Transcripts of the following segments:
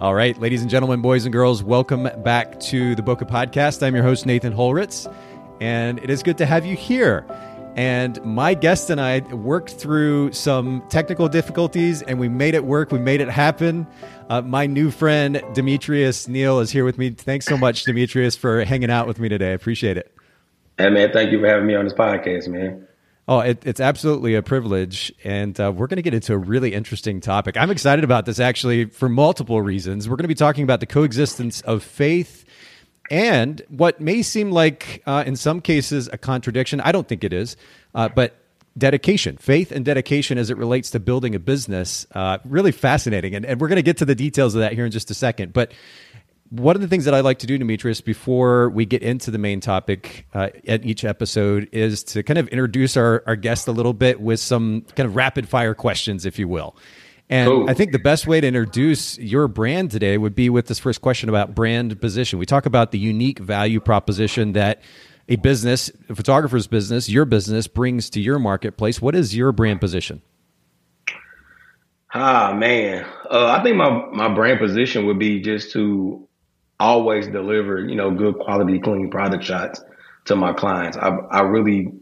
All right, ladies and gentlemen, boys and girls, welcome back to the Bokeh Podcast. I'm your host, Nathan Holritz, and it is good to have you here. And my guest and I worked through some technical difficulties and we made it work. We made it happen. Uh, my new friend, Demetrius Neal, is here with me. Thanks so much, Demetrius, for hanging out with me today. I appreciate it. Hey, man, thank you for having me on this podcast, man. Oh, it, it's absolutely a privilege. And uh, we're going to get into a really interesting topic. I'm excited about this actually for multiple reasons. We're going to be talking about the coexistence of faith and what may seem like, uh, in some cases, a contradiction. I don't think it is, uh, but dedication, faith and dedication as it relates to building a business. Uh, really fascinating. And, and we're going to get to the details of that here in just a second. But one of the things that I like to do, Demetrius, before we get into the main topic uh, at each episode is to kind of introduce our, our guest a little bit with some kind of rapid fire questions, if you will. And cool. I think the best way to introduce your brand today would be with this first question about brand position. We talk about the unique value proposition that a business, a photographer's business, your business brings to your marketplace. What is your brand position? Ah man, uh, I think my my brand position would be just to always deliver, you know, good quality, clean product shots to my clients. I, I really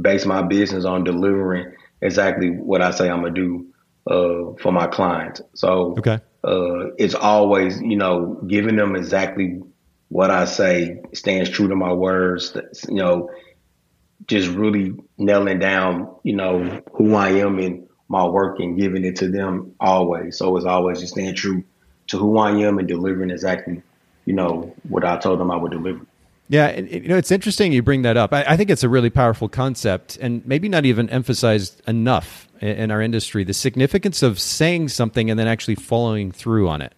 base my business on delivering exactly what I say I'm gonna do uh, for my clients. So okay. uh, it's always, you know, giving them exactly what I say, stands true to my words. You know, just really nailing down, you know, who I am and my work and giving it to them always. So it's always just staying true to who I am and delivering exactly you know, what I told them I would deliver. Yeah, and, you know, it's interesting you bring that up. I, I, think it's a really powerful concept, and maybe not even emphasized enough in, in, our industry. The significance of saying something and then actually following through on it.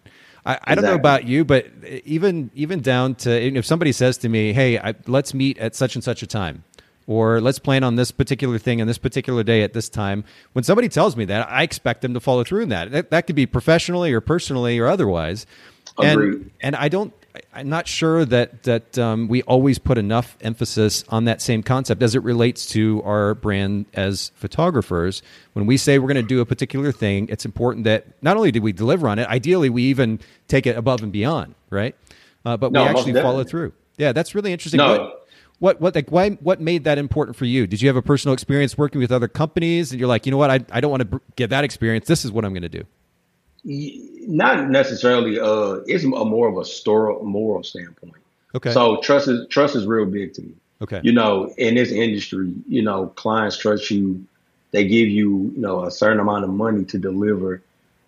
I, exactly. I don't know about you, but even even down to if somebody says to me, "Hey, I, let's meet at such and such a time," or "Let's plan on this particular thing on this particular day at this time," when somebody tells me that, I expect them to follow through in that. That, that could be professionally or personally or otherwise. Agreed. And, and I don't I'm not sure that that um, we always put enough emphasis on that same concept as it relates to our brand as photographers. When we say we're going to do a particular thing, it's important that not only do we deliver on it, ideally we even take it above and beyond, right? Uh, but no, we actually follow through. Yeah, that's really interesting. No. What, what what like why what made that important for you? Did you have a personal experience working with other companies and you're like, you know what, I I don't want to get that experience. This is what I'm going to do. Not necessarily. Uh, it's a more of a store moral standpoint. Okay. So trust is trust is real big to me. Okay. You know, in this industry, you know, clients trust you. They give you, you know, a certain amount of money to deliver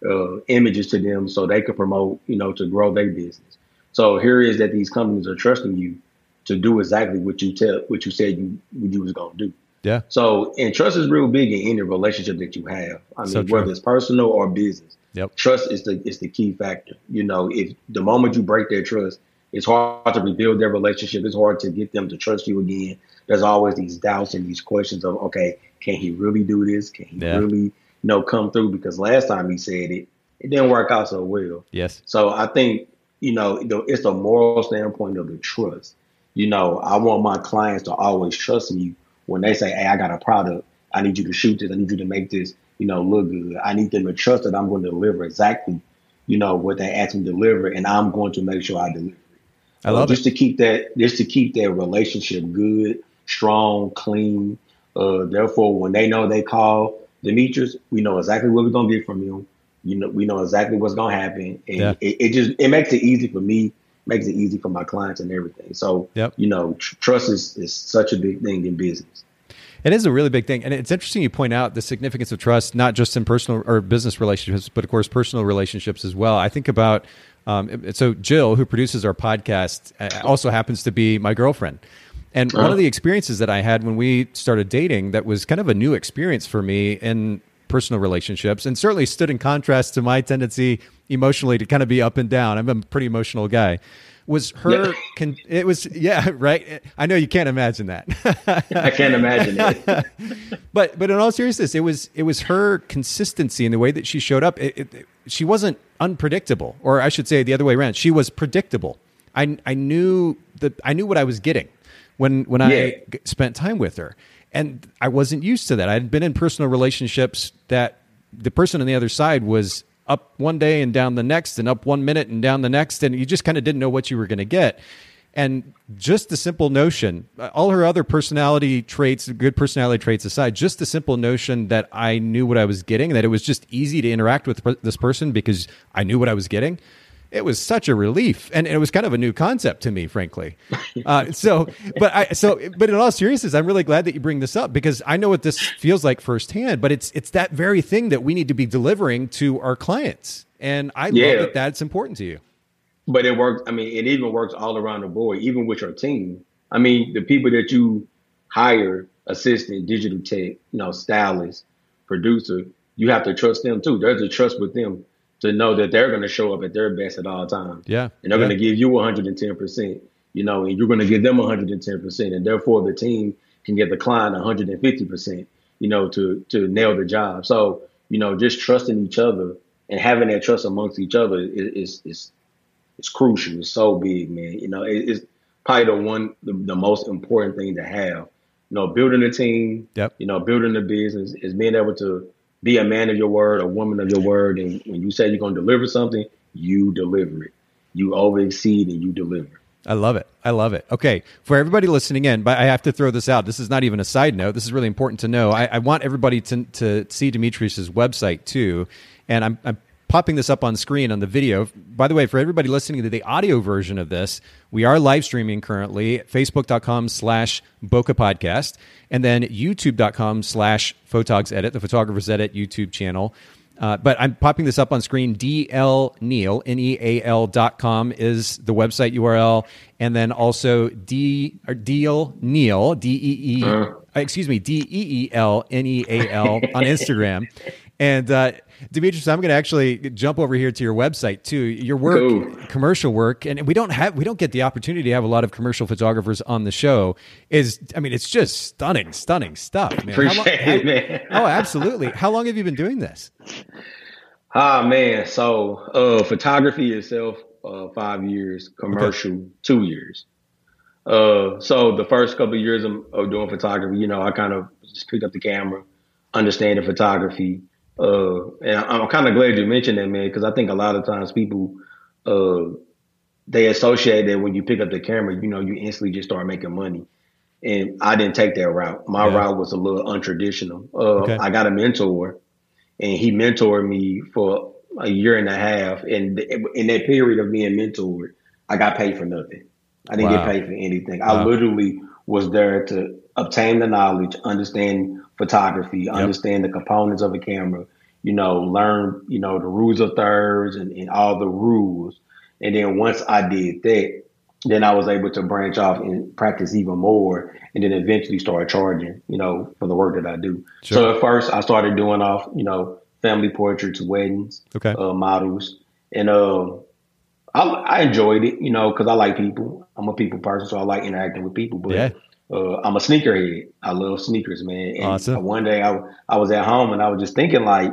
uh, images to them so they can promote, you know, to grow their business. So here is that these companies are trusting you to do exactly what you tell what you said you what you was gonna do. Yeah. So and trust is real big in any relationship that you have. I mean, so whether it's personal or business. Yep. Trust is the is the key factor. You know, if the moment you break their trust, it's hard to rebuild their relationship. It's hard to get them to trust you again. There's always these doubts and these questions of, okay, can he really do this? Can he yeah. really, you know, come through? Because last time he said it, it didn't work out so well. Yes. So I think, you know, it's a moral standpoint of the trust. You know, I want my clients to always trust me when they say, hey, I got a product. I need you to shoot this. I need you to make this you know, look good. I need them to trust that I'm going to deliver exactly, you know, what they ask me to deliver, and I'm going to make sure I deliver. I love uh, just it. to keep that, just to keep their relationship good, strong, clean. Uh, therefore, when they know they call Demetrius, we know exactly what we're gonna get from you. You know, we know exactly what's gonna happen, and yeah. it, it, just it makes it easy for me, makes it easy for my clients and everything. So, yep. you know, tr- trust is, is such a big thing in business. It is a really big thing, and it's interesting you point out the significance of trust, not just in personal or business relationships, but of course personal relationships as well. I think about um, so Jill, who produces our podcast, also happens to be my girlfriend. And one of the experiences that I had when we started dating that was kind of a new experience for me in personal relationships and certainly stood in contrast to my tendency emotionally to kind of be up and down. I'm a pretty emotional guy was her yeah. Con- it was yeah right? I know you can't imagine that. I can't imagine it. But but in all seriousness it was it was her consistency in the way that she showed up. It, it, she wasn't unpredictable or i should say the other way around she was predictable. I i knew that i knew what i was getting when when yeah. i spent time with her. And i wasn't used to that. I had been in personal relationships that the person on the other side was up one day and down the next, and up one minute and down the next, and you just kind of didn't know what you were going to get. And just the simple notion, uh, all her other personality traits, good personality traits aside, just the simple notion that I knew what I was getting, that it was just easy to interact with this person because I knew what I was getting it was such a relief, and it was kind of a new concept to me, frankly. Uh, so, but I so, but in all seriousness, I'm really glad that you bring this up because I know what this feels like firsthand. But it's it's that very thing that we need to be delivering to our clients, and I yeah. love that that's important to you. But it works. I mean, it even works all around the board, even with your team. I mean, the people that you hire, assistant, digital tech, you know, stylist, producer, you have to trust them too. There's a trust with them to know that they're going to show up at their best at all times. Yeah. And they're yeah. going to give you 110%, you know, and you're going to give them 110%. And therefore the team can get the client 150%, you know, to, to nail the job. So, you know, just trusting each other and having that trust amongst each other is, is, is, is crucial. It's so big, man. You know, it, it's probably the one, the, the most important thing to have. You know, building a team, yep. you know, building a business is being able to be a man of your word, a woman of your word, and when you say you're going to deliver something, you deliver it. You over exceed and you deliver. I love it. I love it. Okay, for everybody listening in, but I have to throw this out. This is not even a side note. This is really important to know. I, I want everybody to to see Demetrius's website too, and I'm, I'm popping this up on screen on the video. By the way, for everybody listening to the audio version of this, we are live streaming currently facebook.com slash Bokeh Podcast and then youtube.com slash Photogs Edit, the Photographers Edit YouTube channel. Uh, but I'm popping this up on screen. DL Neal, N E A L dot com is the website URL. And then also D, or Deal Neal, D E E, uh. excuse me, D E E L N E A L on Instagram. And uh, Demetrius, I'm going to actually jump over here to your website too. Your work, Ooh. commercial work, and we don't have we don't get the opportunity to have a lot of commercial photographers on the show. Is I mean, it's just stunning, stunning stuff, man. Appreciate long, it, man. oh, absolutely. How long have you been doing this? Ah, man. So, uh, photography itself, uh, five years. Commercial, okay. two years. Uh, so the first couple of years of, of doing photography, you know, I kind of just picked up the camera, understanding photography uh, and I'm kind of glad you mentioned that, man, because I think a lot of times people, uh, they associate that when you pick up the camera, you know, you instantly just start making money. And I didn't take that route. My yeah. route was a little untraditional. Uh, okay. I got a mentor, and he mentored me for a year and a half. And in that period of being mentored, I got paid for nothing. I didn't wow. get paid for anything. Wow. I literally was there to obtain the knowledge, understand photography, yep. understand the components of a camera, you know, learn, you know, the rules of thirds and, and all the rules. And then once I did that, then I was able to branch off and practice even more and then eventually start charging, you know, for the work that I do. Sure. So at first I started doing off, you know, family portraits, weddings, okay. uh, models. And uh, I, I enjoyed it, you know, because I like people. I'm a people person, so I like interacting with people. But yeah. Uh, I'm a sneakerhead. I love sneakers, man. And awesome. one day I I was at home and I was just thinking like,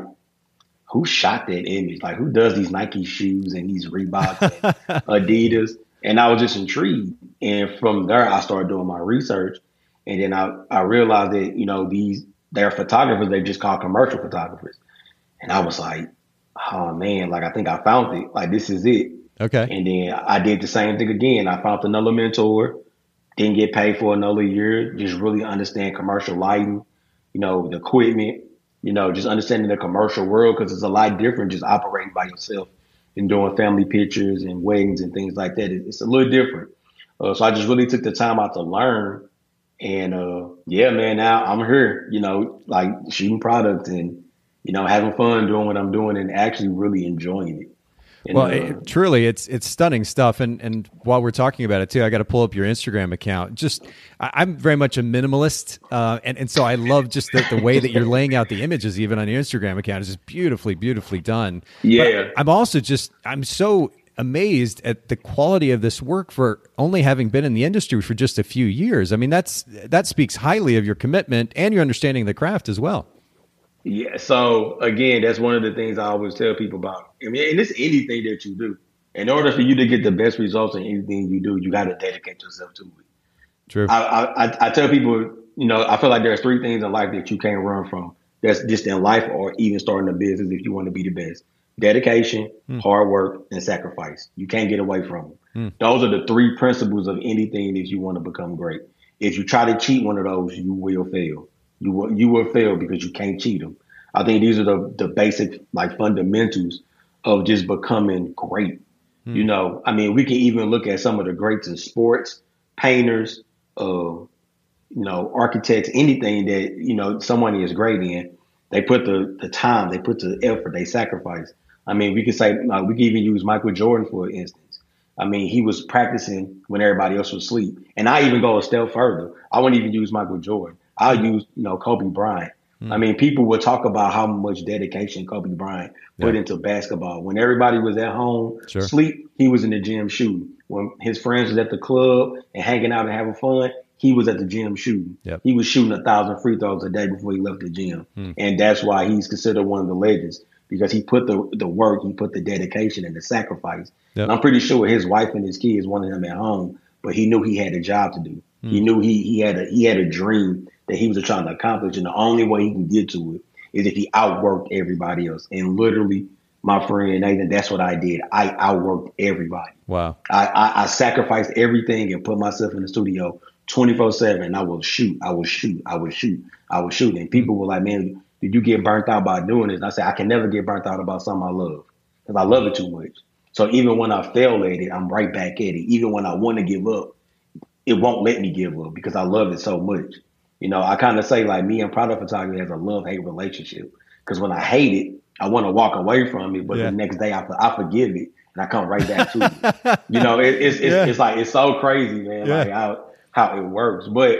who shot that image? Like who does these Nike shoes and these Reebok and Adidas? And I was just intrigued. And from there I started doing my research. And then I, I realized that, you know, these they're photographers, they just call commercial photographers. And I was like, oh man, like I think I found it. Like this is it. Okay. And then I did the same thing again. I found another mentor didn't get paid for another year. Just really understand commercial lighting, you know, the equipment, you know, just understanding the commercial world because it's a lot different just operating by yourself and doing family pictures and weddings and things like that. It's a little different. Uh, so I just really took the time out to learn. And uh, yeah, man, now I'm here, you know, like shooting products and, you know, having fun doing what I'm doing and actually really enjoying it. And, well, uh, it, truly, it's it's stunning stuff. And and while we're talking about it too, I got to pull up your Instagram account. Just, I, am very much a minimalist, uh, and and so I love just the, the way that you're laying out the images, even on your Instagram account, is just beautifully, beautifully done. Yeah, but I'm also just I'm so amazed at the quality of this work for only having been in the industry for just a few years. I mean, that's that speaks highly of your commitment and your understanding of the craft as well. Yeah. So again, that's one of the things I always tell people about. I mean, and it's anything that you do. In order for you to get the best results in anything you do, you got to dedicate yourself to it. True. I, I, I tell people, you know, I feel like there's three things in life that you can't run from. That's just in life or even starting a business if you want to be the best. dedication, mm. hard work, and sacrifice. You can't get away from them. Mm. Those are the three principles of anything that you want to become great. If you try to cheat one of those, you will fail. You will you will fail because you can't cheat them. I think these are the the basic like fundamentals of just becoming great. Mm. You know, I mean, we can even look at some of the greats in sports, painters, uh, you know, architects, anything that you know someone is great in. They put the the time, they put the effort, they sacrifice. I mean, we can say uh, we can even use Michael Jordan for instance. I mean, he was practicing when everybody else was asleep, and I even go a step further. I wouldn't even use Michael Jordan. I'll use you know Kobe Bryant. Mm. I mean, people will talk about how much dedication Kobe Bryant put yeah. into basketball. When everybody was at home, sure. sleep, he was in the gym shooting. When his friends was at the club and hanging out and having fun, he was at the gym shooting. Yep. He was shooting a thousand free throws a day before he left the gym, mm. and that's why he's considered one of the legends because he put the the work, he put the dedication and the sacrifice. Yep. I'm pretty sure his wife and his kids wanted him at home, but he knew he had a job to do. Mm. He knew he he had a he had a dream that he was trying to accomplish, and the only way he can get to it is if he outworked everybody else. And literally, my friend Nathan, that's what I did. I outworked everybody. Wow. I, I, I sacrificed everything and put myself in the studio 24 7. I will shoot, I will shoot, I will shoot, I will shoot. And people were like, man, did you get burnt out by doing this? And I said, I can never get burnt out about something I love because I love it too much. So even when I fail at it, I'm right back at it. Even when I want to give up, it won't let me give up because I love it so much. You know, I kind of say like me and product photography has a love hate relationship because when I hate it, I want to walk away from it, but yeah. the next day I, I forgive it and I come right back to it. You know, it, it's it's, yeah. it's like it's so crazy, man. Yeah. Like how how it works. But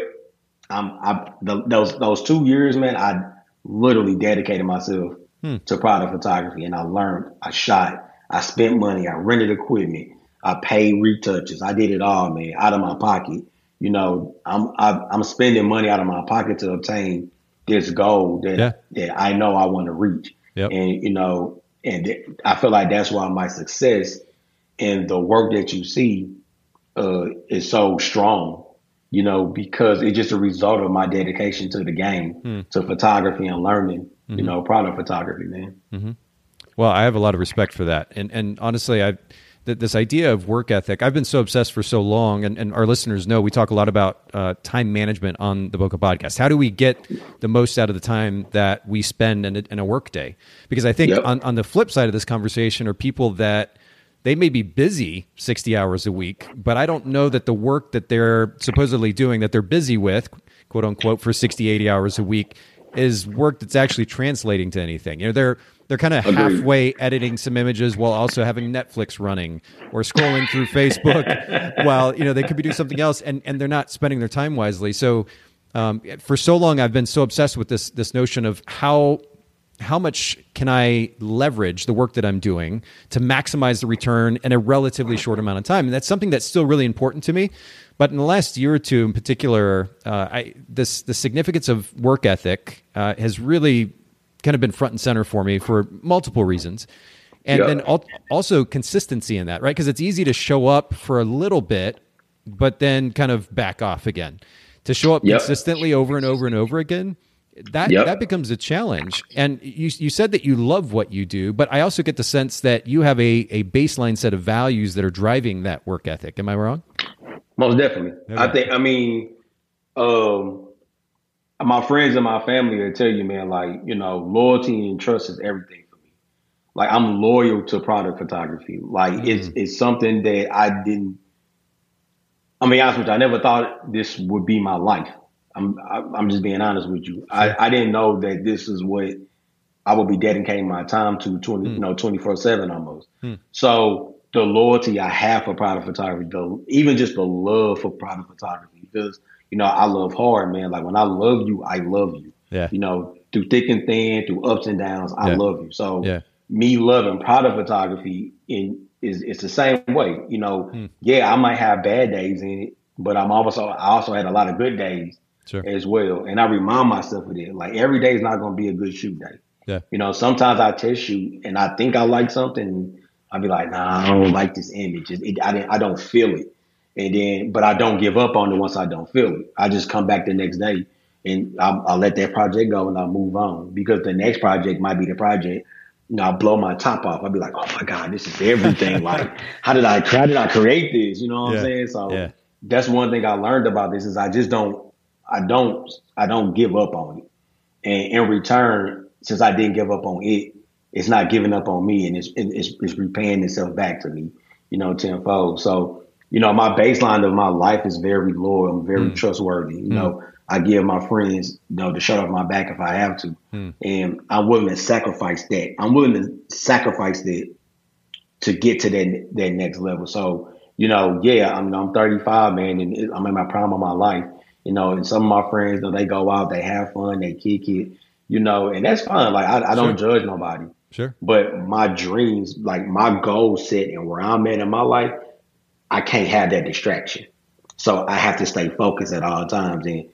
um, I the, those those two years, man, I literally dedicated myself hmm. to product photography, and I learned. I shot. I spent money. I rented equipment. I paid retouches. I did it all, man, out of my pocket. You know, I'm I, am i am spending money out of my pocket to obtain this goal that yeah. that I know I want to reach. Yep. And you know, and I feel like that's why my success and the work that you see uh, is so strong you know, because it's just a result of my dedication to the game, mm. to photography and learning, mm-hmm. you know, product photography, man. Mm-hmm. Well, I have a lot of respect for that. And, and honestly, I, th- this idea of work ethic, I've been so obsessed for so long, and, and our listeners know we talk a lot about uh, time management on the Bokeh podcast. How do we get the most out of the time that we spend in a, in a work day? Because I think yep. on, on the flip side of this conversation are people that they may be busy 60 hours a week, but I don't know that the work that they're supposedly doing that they're busy with, quote unquote, for 60, 80 hours a week is work that's actually translating to anything. You know, they're they're kind of halfway editing some images while also having Netflix running or scrolling through Facebook while, you know, they could be doing something else and, and they're not spending their time wisely. So um, for so long I've been so obsessed with this this notion of how how much can I leverage the work that I'm doing to maximize the return in a relatively short amount of time? And that's something that's still really important to me. But in the last year or two, in particular, uh, I, this the significance of work ethic uh, has really kind of been front and center for me for multiple reasons, and then al- also consistency in that, right? Because it's easy to show up for a little bit, but then kind of back off again. To show up yep. consistently over and over and over again that yep. that becomes a challenge. And you you said that you love what you do, but I also get the sense that you have a, a baseline set of values that are driving that work ethic. Am I wrong? Most definitely. Okay. I think I mean um, my friends and my family will tell you, man, like, you know, loyalty and trust is everything for me. Like I'm loyal to product photography. Like mm-hmm. it's it's something that I didn't I mean, honest with you, I never thought this would be my life. I'm I'm just being honest with you. I, I didn't know that this is what I would be dedicating my time to twenty mm. you know twenty four seven almost. Mm. So the loyalty I have for product photography, though, even just the love for product photography, because you know I love hard, man. Like when I love you, I love you. Yeah. You know, through thick and thin, through ups and downs, I yeah. love you. So yeah. me loving product photography in is it's the same way. You know, mm. yeah, I might have bad days in it, but I'm also I also had a lot of good days sure. as well. And I remind myself of it. Like every day is not going to be a good shoot day. Yeah. You know, sometimes I test shoot and I think I like something. I'll be like, nah, I don't like this image. It, it, I, I don't feel it. And then, but I don't give up on it once I don't feel it. I just come back the next day and I'll, I'll let that project go and I'll move on because the next project might be the project you know, I blow my top off. I'd be like, oh my God, this is everything. like, how did I, how did I create this? You know what yeah. I'm saying? So yeah. that's one thing I learned about this is I just don't, I don't, I don't give up on it. And in return, since I didn't give up on it, it's not giving up on me and it's, it's, it's repaying itself back to me, you know, tenfold. So, you know, my baseline of my life is very loyal. I'm very mm. trustworthy. You mm. know, I give my friends, you know, the shirt off my back if I have to. Mm. And I'm willing to sacrifice that. I'm willing to sacrifice that to get to that that next level. So, you know, yeah, I'm I'm 35, man, and I'm in my prime of my life. You know, and some of my friends, you know, they go out, they have fun, they kick it, you know, and that's fine. Like I, I don't sure. judge nobody. Sure. But my dreams, like my goal set and where I'm at in my life, I can't have that distraction. So I have to stay focused at all times. And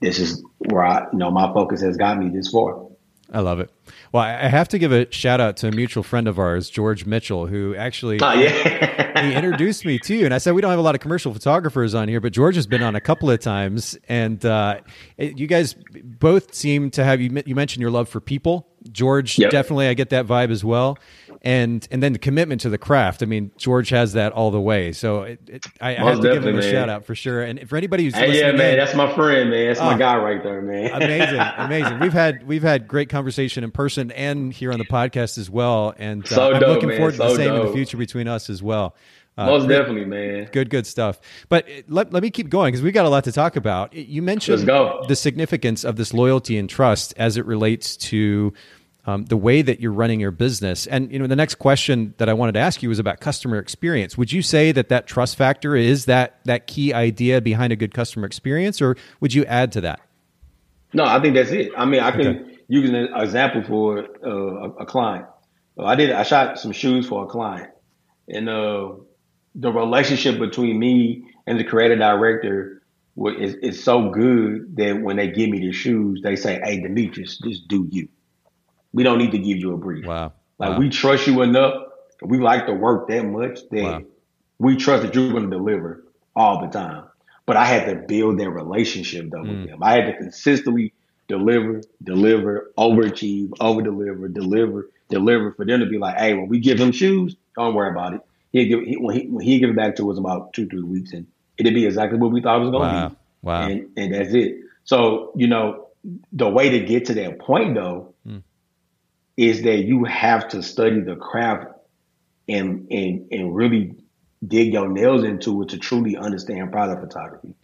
this is where I, you know, my focus has got me this far. I love it. Well, I have to give a shout out to a mutual friend of ours, George Mitchell, who actually oh, yeah. he introduced me to you. And I said we don't have a lot of commercial photographers on here, but George has been on a couple of times. And uh, you guys both seem to have you. You mentioned your love for people. George yep. definitely, I get that vibe as well and and then the commitment to the craft. I mean, George has that all the way. So it, it, I, I, have to give him a man. shout out for sure. And for anybody who's hey, yeah, man, in, that's my friend, man. That's oh, my guy right there, man. amazing, amazing. We've had we've had great conversation in person and here on the podcast as well. And uh, so I'm dope, looking man. forward to so the same dope. in the future between us as well. Uh, Most definitely, man. Good, good stuff. But let, let me keep going because we got a lot to talk about. You mentioned the significance of this loyalty and trust as it relates to um, the way that you're running your business. And you know, the next question that I wanted to ask you was about customer experience. Would you say that that trust factor is that that key idea behind a good customer experience, or would you add to that? No, I think that's it. I mean, I can okay. use an example for uh, a, a, client. I did. I shot some shoes for a client, and uh, the relationship between me and the creative director is, is so good that when they give me the shoes, they say, "Hey, Demetrius, just do you." We don't need to give you a brief. Wow. Like wow. we trust you enough. We like to work that much that wow. we trust that you're going to deliver all the time. But I had to build that relationship though mm. with them. I had to consistently deliver, deliver, overachieve, over deliver, deliver, deliver for them to be like, hey, when we give him shoes, don't worry about it. He'll give he, when he when he give it back to us about two three weeks, and it'd be exactly what we thought it was going to wow. be. Wow. And and that's it. So you know the way to get to that point though mm is that you have to study the craft and and and really dig your nails into it to truly understand product photography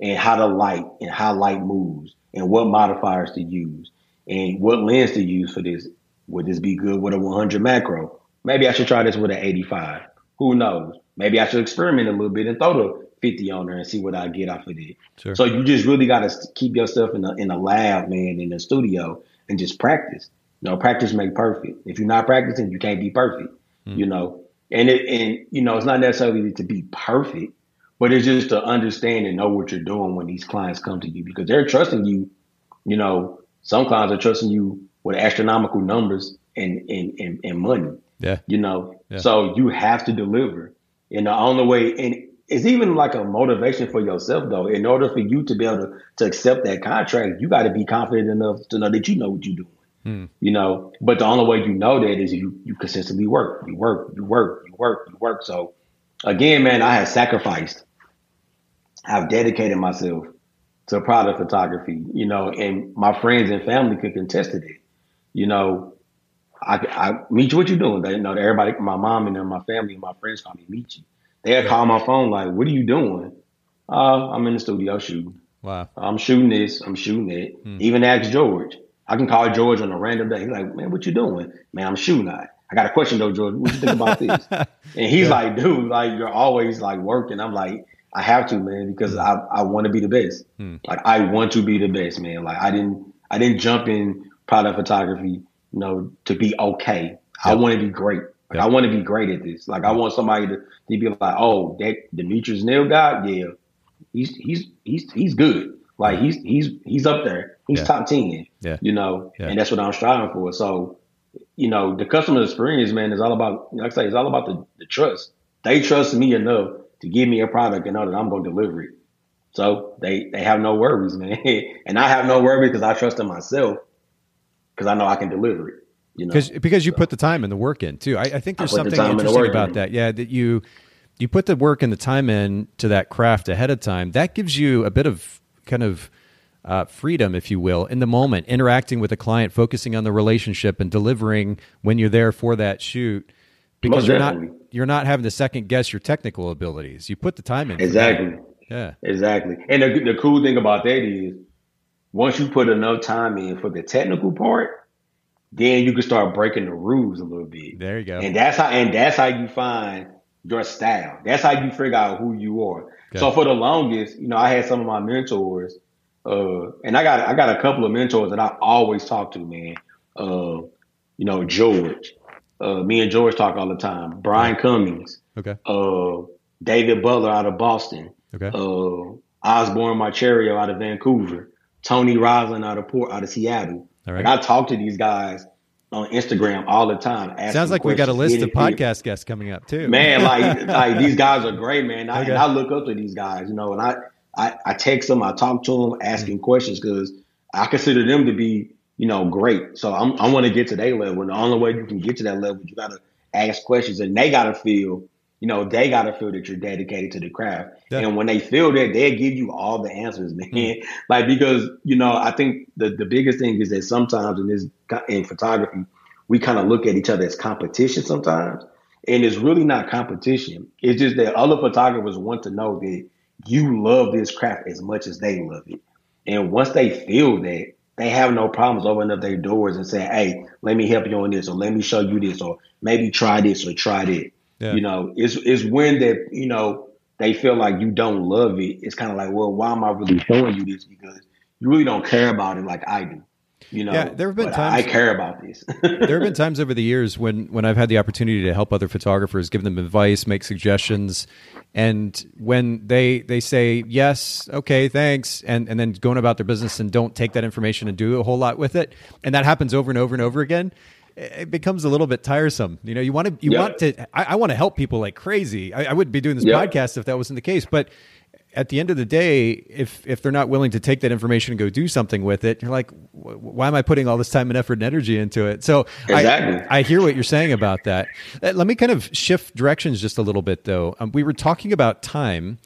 and how to light and how light moves and what modifiers to use and what lens to use for this. Would this be good with a 100 macro? Maybe I should try this with an 85. Who knows? Maybe I should experiment a little bit and throw the 50 on there and see what I get off of it. Sure. So you just really got to keep yourself in the in the lab, man, in the studio, and just practice. You know, practice make perfect. If you're not practicing, you can't be perfect. Mm. You know, and it and you know it's not necessarily to be perfect, but it's just to understand and know what you're doing when these clients come to you because they're trusting you. You know, some clients are trusting you with astronomical numbers and and and, and money. Yeah. You know, yeah. so you have to deliver. And the only way, and it's even like a motivation for yourself though. In order for you to be able to, to accept that contract, you got to be confident enough to know that you know what you're doing. Mm. You know, but the only way you know that is you you consistently work, you work, you work, you work, you work. So again, man, I have sacrificed. I've dedicated myself to product photography, you know, and my friends and family could contest it. You know, I, I meet you what you doing. They you know everybody, my mom and my family and my friends call me meet you. They yeah. call my phone like, "What are you doing?" Uh, I'm in the studio shooting. Wow. I'm shooting this. I'm shooting it. Hmm. Even ask George. I can call George on a random day. He's like, man, what you doing? Man, I'm shooting I got a question though, George. What you think about this? and he's yeah. like, dude, like you're always like working. I'm like, I have to, man, because I, I want to be the best. Hmm. Like I want to be the best, man. Like I didn't I didn't jump in product photography, you know, to be okay. Yep. I want to be great. Like yep. I want to be great at this. Like I want somebody to, to be like, oh, that Demetrius Neal guy, yeah, he's he's he's he's good. Like he's he's he's up there. He's yeah. top ten. Yeah. You know, yeah. and that's what I'm striving for. So, you know, the customer experience, man, is all about like I say, it's all about the, the trust. They trust me enough to give me a product and know that I'm gonna deliver it. So they they have no worries, man. and I have no worries because I trust in myself because I know I can deliver it. You know, because because you put the time and the work in too. I, I think there's the something the interesting work about in. that. Yeah, that you you put the work and the time in to that craft ahead of time. That gives you a bit of kind of uh, freedom, if you will, in the moment, interacting with a client, focusing on the relationship, and delivering when you're there for that shoot. Because Most you're not you're not having to second guess your technical abilities. You put the time in. exactly. Yeah. Exactly. And the, the cool thing about that is once you put enough time in for the technical part, then you can start breaking the rules a little bit. There you go. And that's how and that's how you find your style. That's how you figure out who you are. Okay. So for the longest, you know, I had some of my mentors, uh, and I got I got a couple of mentors that I always talk to, man. Uh, you know, George. Uh, me and George talk all the time. Brian Cummings, Okay. uh, David Butler out of Boston Okay. uh, Osborne Marcherio out of Vancouver, Tony Roslin out of Port, out of Seattle. All right. Like I talk to these guys on Instagram all the time. asking Sounds like we got a list of podcast guests coming up too. Man, like like these guys are great, man. I, Okay. I look up to these guys, you know, and I I, I text them, I talk to them, asking mm. questions because I consider them to be, you know, great. So I'm, I want to get to their level, and the only way you can get to that level, you got to ask questions, and they got to feel, you know, they got to feel that you're dedicated to the craft. Yeah. And when they feel that, they give you all the answers, man. Mm. Like because you know, I think the the biggest thing is that sometimes in this in photography, we kind of look at each other as competition sometimes. And it's really not competition. It's just that other photographers want to know that you love this craft as much as they love it. And once they feel that, they have no problems opening up their doors and saying, Hey, let me help you on this, or let me show you this, or maybe try this or try that. Yeah. You know, it's it's when that, you know, they feel like you don't love it. It's kind of like, well, why am I really showing you this? Because you really don't care about it like I do. You know, Yeah, there have been times- I care about this. there have been times over the years when when I've had the opportunity to help other photographers, give them advice, make suggestions, and when they they say yes, okay, thanks, and and then going about their business and don't take that information and do a whole lot with it, and that happens over and over and over again. It becomes a little bit tiresome. You know, you want to you Yeah. want to. I, I want to help people like crazy. I, I wouldn't be doing this Yeah. podcast if that wasn't the case, but at the end of the day, if if they're not willing to take that information and go do something with it, you're like, "Wh- why am I putting all this time and effort and energy into it? So Exactly. I, I hear what you're saying about that. Uh, Let me kind of shift directions just a little bit, though. Um, we were talking about time,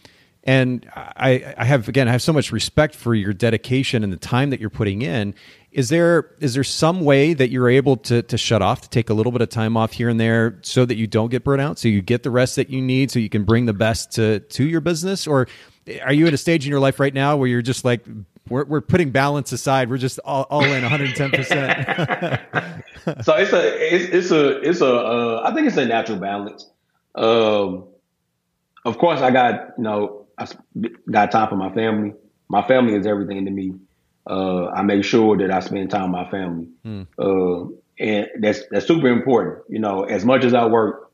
and I, I have again, I have so much respect for your dedication and the time that you're putting in. Is there is there some way that you're able to to shut off, to take a little bit of time off here and there, so that you don't get burnt out, so you get the rest that you need, so you can bring the best to to your business, or are you at a stage in your life right now where you're just like we're, we're putting balance aside. We're just all, all in 110. percent so it's a it's, it's a it's a uh, I think it's a natural balance. Um, of course, I got you know I got time for my family. My family is everything to me. Uh, I make sure that I spend time with my family, uh, and that's that's super important. You know, as much as I work,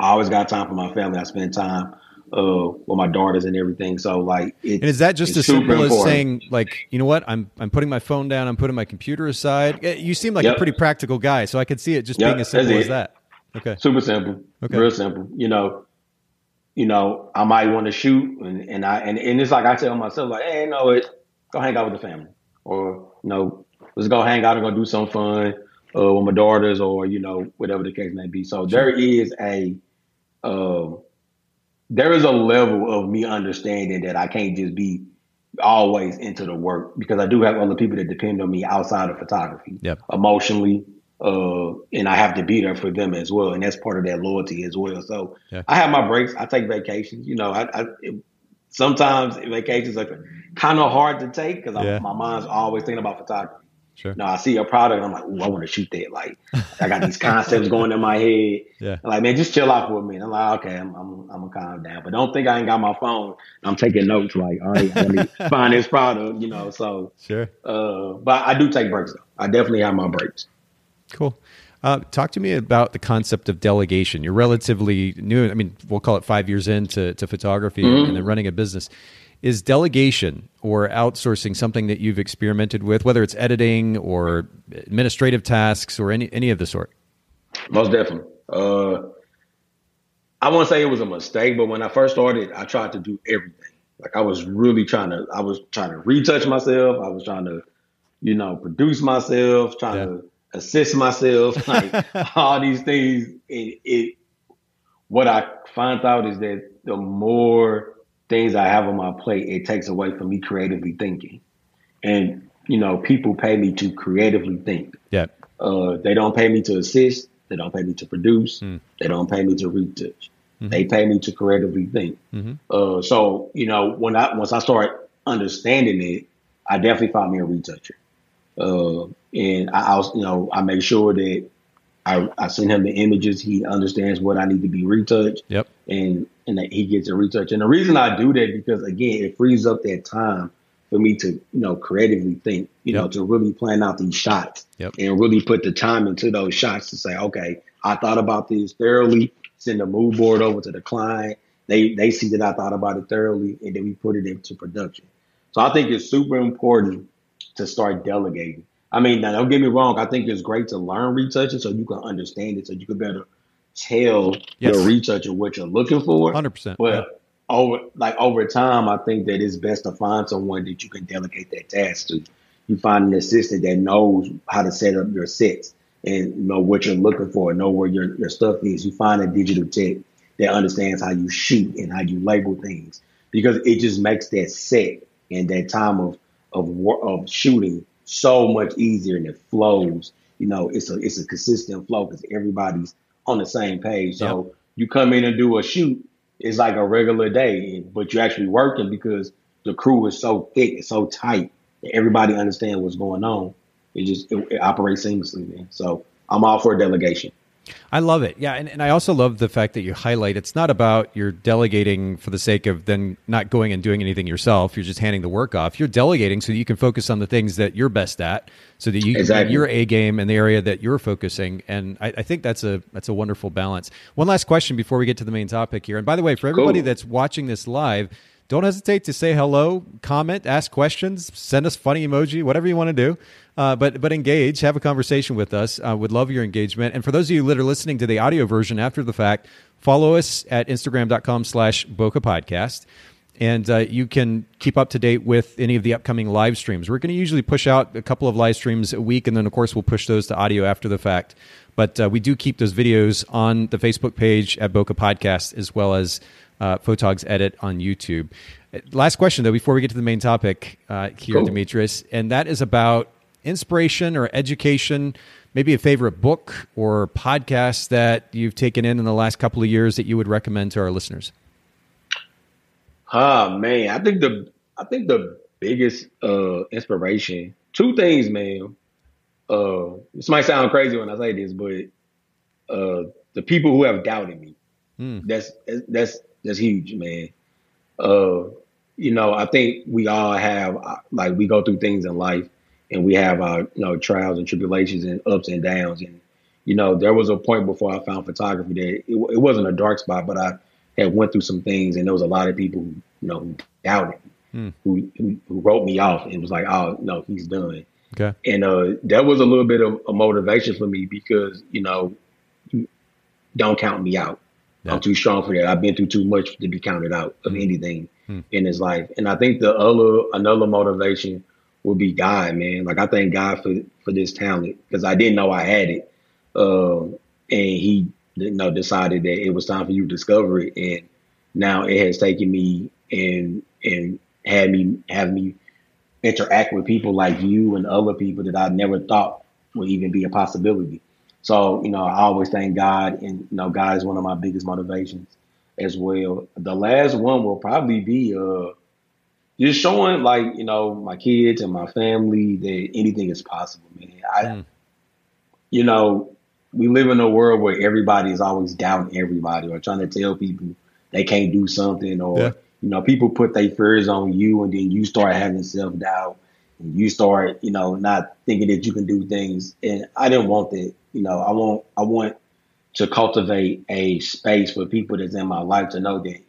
I always got time for my family. I spend time uh, with my daughters and everything. So like, it, And is that just as super simple as saying, like, you know what, I'm I'm putting my phone down, I'm putting my computer aside? You seem like a pretty practical guy, so I could see it just Yep, being as simple as that. Okay. Super simple. Okay. Real simple. You know, you know, I might want to shoot and, and I and, and it's like I tell myself, like, hey, you know what, go hang out with the family. Or, you know, let's go hang out and go do some fun uh, with my daughters or, you know, whatever the case may be. So there is a um there is a level of me understanding that I can't just be always into the work because I do have other people that depend on me outside of photography Yep. emotionally, uh, and I have to be there for them as well, and that's part of that loyalty as well. So Yeah. I have my breaks. I take vacations. You know, I, I it- sometimes vacations are kind of hard to take because Yeah. my mind's always thinking about photography. Sure. No, I see a product, I'm like, ooh, I want to shoot that. Like, I got these concepts going in my head. Yeah. Like, man, just chill out for a minute. I'm like, okay, I'm, I'm, I'm gonna calm down, but don't think I ain't got my phone. I'm taking notes. Like, all right, let me find this product. You know, so. Sure. Uh, but I do take breaks though. I definitely have my breaks. Cool. Uh, talk to me about the concept of delegation. You're relatively new. I mean, we'll call it five years into to photography and then running a business. Is delegation or outsourcing something that you've experimented with, whether it's editing or administrative tasks or any any of the sort? Most definitely. Uh, I won't say it was a mistake, but when I first started, I tried to do everything. Like I was really trying to, I was trying to retouch myself. I was trying to, you know, produce myself, trying Yeah. to assist myself, like all these things. It, it what I find out is that the more things I have on my plate, it takes away from me creatively thinking. And you know, people pay me to creatively think. Yeah. Uh, they don't pay me to assist. They don't pay me to produce. Mm. They don't pay me to retouch. Mm-hmm. They pay me to creatively think. Mm-hmm. Uh, so you know, when I once I start understanding it, I definitely find me a retoucher. Uh, and I also, you know, I make sure that I, I send him the images. He understands what I need to be retouched. Yep. And and that he gets a retouch. And the reason I do that because again, it frees up that time for me to, you know, creatively think, you yep. know, to really plan out these shots yep. and really put the time into those shots to say, okay, I thought about this thoroughly, send the mood board over to the client. They they see that I thought about it thoroughly and then we put it into production. So I think it's super important to start delegating. I mean, now don't get me wrong. I think it's great to learn retouching so you can understand it, so you can better tell yes. your retoucher what you're looking for. Hundred percent. But yeah. over like over time, I think that it's best to find someone that you can delegate that task to. You find an assistant that knows how to set up your sets and know what you're looking for, know where your, your stuff is. You find a digital tech that understands how you shoot and how you label things because it just makes that set and that time of of of shooting so much easier and it flows. You know, it's a it's a consistent flow because everybody's on the same page. So yep. you come in and do a shoot, it's like a regular day, but you're actually working because the crew is so thick, it's so tight everybody understands what's going on. It just it, it operates seamlessly, man. So I'm all for delegation. I love it. Yeah. And, and I also love the fact that you highlight it's not about you're delegating for the sake of then not going and doing anything yourself. You're just handing the work off. You're delegating so that you can focus on the things that you're best at, so that you exactly. your A game in the area that you're focusing. And I, I, think that's a that's a wonderful balance. One last question before we get to the main topic here. And by the way, for everybody cool. that's watching this live, don't hesitate to say hello, comment, ask questions, send us funny emoji, whatever you want to do. Uh, but but engage, have a conversation with us. Uh, would love your engagement. And for those of you that are listening to the audio version after the fact, follow us at instagram.com slash Bokeh Podcast. And uh, you can keep up to date with any of the upcoming live streams. We're going to usually push out a couple of live streams a week, and then, of course, we'll push those to audio after the fact. But uh, we do keep those videos on the Facebook page at Bokeh Podcast, as well as uh, Photog's Edit on YouTube. Last question, though, before we get to the main topic uh, here, cool. Demetrius, and that is about inspiration or education, maybe a favorite book or podcast that you've taken in in the last couple of years that you would recommend to our listeners? Ah, oh, man, I think the I think the biggest uh, inspiration, two things, man. Uh, this might sound crazy when I say this, but uh, the people who have doubted me, mm. that's that's that's huge, man. Uh, you know, I think we all have like we go through things in life, and we have our you know trials and tribulations and ups and downs. And you know, there was a point before I found photography that it, it wasn't a dark spot, but I had went through some things, and there was a lot of people who you know who doubted, hmm. who, who, who wrote me off and was like, "Oh no, he's done." Okay. And uh, that was a little bit of a motivation for me because you know, don't count me out. Yeah. I'm too strong for that. I've been through too much to be counted out of hmm. anything hmm. in his life. And I think the other another motivation would be God, man. Like I thank God for for this talent because I didn't know I had it, uh, and He you know decided that it was time for you to discover it, and now it has taken me and and had me have me interact with people like you and other people that I never thought would even be a possibility. So you know, I always thank God, and you know, God is one of my biggest motivations as well. The last one will probably be uh just showing like you know my kids and my family that anything is possible, man. I, mm. you know, we live in a world where everybody is always doubting everybody or trying to tell people they can't do something, or yeah. you know, people put their fears on you, and then you start having self doubt, you start, you know, not thinking that you can do things. And I didn't want that. You know, I want I want to cultivate a space for people that's in my life to know that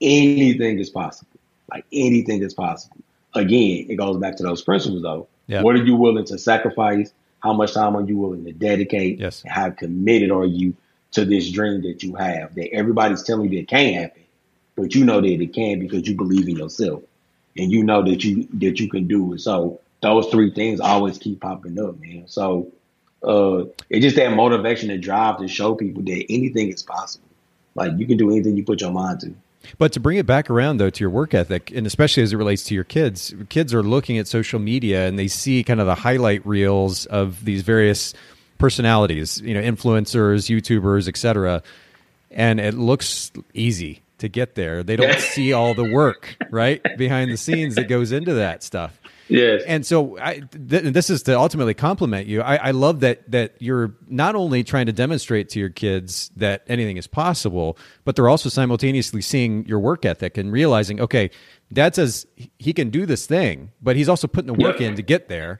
anything is possible like anything is possible. Again, it goes back to those principles though. Yep. What are you willing to sacrifice? How much time are you willing to dedicate? Yes. How committed are you to this dream that you have that everybody's telling you that can't happen, but you know that it can because you believe in yourself and you know that you that you can do it. So those three things always keep popping up, man. So uh, it's just that motivation and drive to show people that anything is possible. Like you can do anything you put your mind to. But to bring it back around though to your work ethic, and especially as it relates to your kids, kids are looking at social media and they see kind of the highlight reels of these various personalities, you know, influencers, YouTubers, etc. And it looks easy to get there. They don't see all the work, right, behind the scenes that goes into that stuff. Yes. And so I, th- this is to ultimately compliment you. I, I love that that you're not only trying to demonstrate to your kids that anything is possible, but they're also simultaneously seeing your work ethic and realizing, okay, dad says he can do this thing, but he's also putting the work in to get there.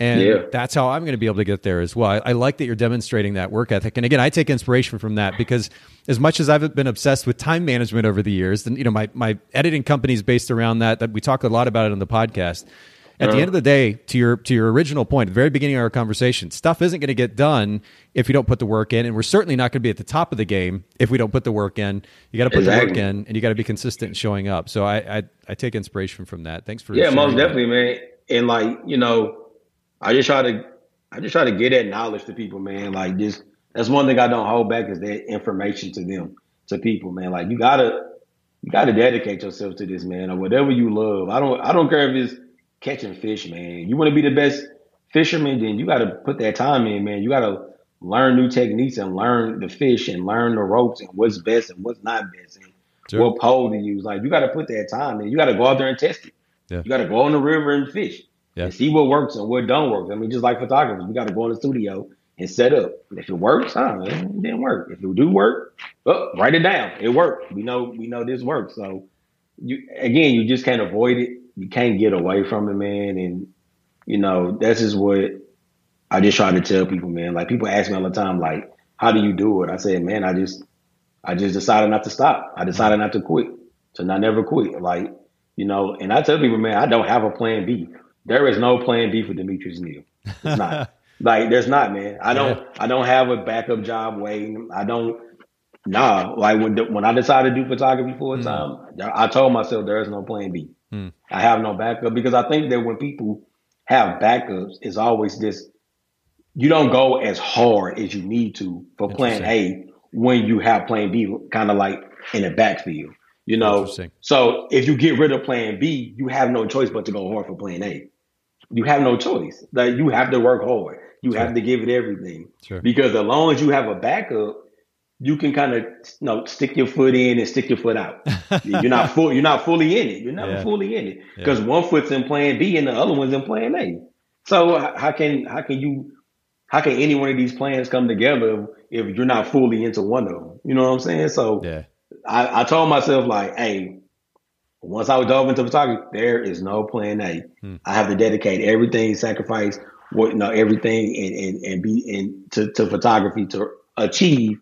And Yeah. that's how I'm going to be able to get there as well. I, I like that you're demonstrating that work ethic. And again, I take inspiration from that because as much as I've been obsessed with time management over the years, then you know my my editing company is based around that. That we talk a lot about it on the podcast. At the uh-huh. end of the day, to your to your original point, at the very beginning of our conversation, stuff isn't going to get done if you don't put the work in, and we're certainly not going to be at the top of the game if we don't put the work in. You got to put the work in, and you got to be consistent in showing up. So I, I I take inspiration from that. Thanks for Yeah, most that. definitely, man. And like, you know, I just try to I just try to get that knowledge to people, man. Like just that's one thing I don't hold back is that information to them, to people, man. Like you gotta you gotta dedicate yourself to this, man, or whatever you love. I don't I don't care if it's catching fish, man. You wanna be the best fisherman, then you gotta put that time in, man. You gotta learn new techniques and learn the fish and learn the ropes and what's best and what's not best and Sure. what pole to use. Like you gotta put that time in. You gotta go out there and test it. Yeah. You got to go on the river and fish Yeah. and see what works and what don't work. I mean, just like photographers, we got to go in the studio and set up. If it works, ah, huh, it didn't work. If it do work, oh, write it down. It worked. We know we know this works. So you again, you just can't avoid it. You can't get away from it, man. And you know that's just what I just try to tell people, man. Like people ask me all the time, like, how do you do it? I said, man, I just I just decided not to stop. I decided not to quit. To not never quit. Like, you know, and I tell people, man, I don't have a plan B. There is no plan B for Demetrius Neal. It's not. like there's not, man. I don't Yeah. I don't have a backup job waiting. I don't nah. Like when when I decided to do photography full Mm. time, I told myself there is no plan B. Mm. I have no backup because I think that when people have backups, it's always this you don't go as hard as you need to for plan A when you have plan B kind of like in the backfield. You know, so if you get rid of plan B, you have no choice but to go hard for plan A. You have no choice. Like you have to work hard. You have to give it everything. Sure. Because as long as you have a backup, you can kind of you know stick your foot in and stick your foot out. you're not full. You're not fully in it. You're never Yeah. fully in it because one foot's in plan B and the other one's in plan A. So how can how can you how can any one of these plans come together if you're not fully into one of them? You know what I'm saying? So Yeah. I, I told myself like, hey, once I dove into photography, there is no plan A. Hmm. I have to dedicate everything, sacrifice what you know, everything and, and, and be in to, to photography to achieve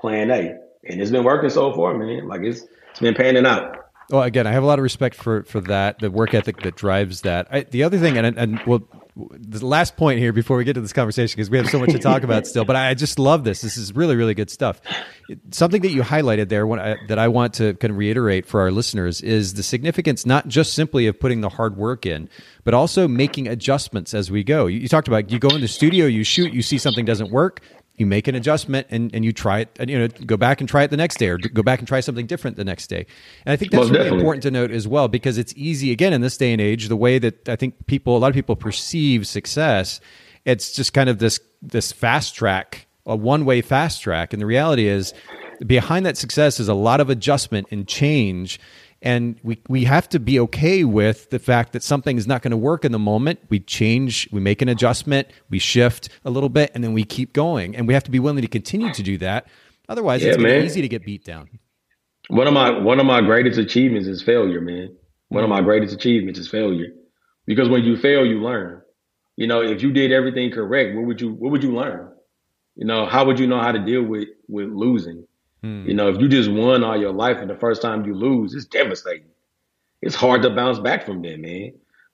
plan A. And it's been working so far, man. Like it's it's been panning out. Well, again, I have a lot of respect for for that, the work ethic that drives that. I, the other thing, and and well, the last point here before we get to this conversation, because we have so much to talk about still. But I just love this. This is really, really good stuff. Something that you highlighted there, I, that I want to kind of reiterate for our listeners, is the significance not just simply of putting the hard work in, but also making adjustments as we go. You, you talked about you go in the studio, you shoot, you see something doesn't work, you make an adjustment and, and you try it and you know go back and try it the next day or go back and try something different the next day and i think that's Most really definitely. important to note as well because it's easy again in this day and age the way that i think people a lot of people perceive success it's just kind of this this fast track a one way fast track and the reality is behind that success is a lot of adjustment and change and we we have to be okay with the fact that something is not going to work in the moment. We change, we make an adjustment, we shift a little bit, and then we keep going. And we have to be willing to continue to do that. Otherwise, Yeah, it's going to be man. easy to get beat down. One of my one of my greatest achievements is failure, man. One of my greatest achievements is failure. Because when you fail, you learn. You know, if you did everything correct, what would you what would you learn? You know, how would you know how to deal with with losing? You know, if you just won all your life and the first time you lose, it's devastating. It's hard to bounce back from that, man.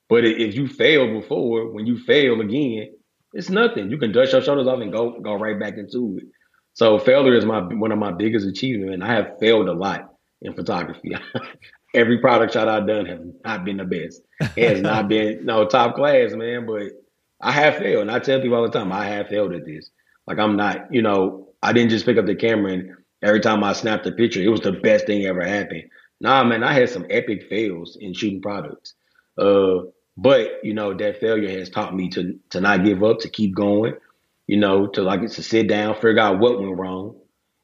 But if you fail before, when you fail again, it's nothing. You can dust your shoulders off and go go right back into it. So failure is my one of my biggest achievements, and I have failed a lot in photography. Every product shot I've done has not been the best. It has not been no top class, man. But I have failed, and I tell people all the time, I have failed at this. Like I'm not, you know, I didn't just pick up the camera and every time I snapped a picture, it was the best thing ever happened. Nah, man, I had some epic fails in shooting products. Uh, but you know, that failure has taught me to to not give up, to keep going, you know, to like to sit down, figure out what went wrong,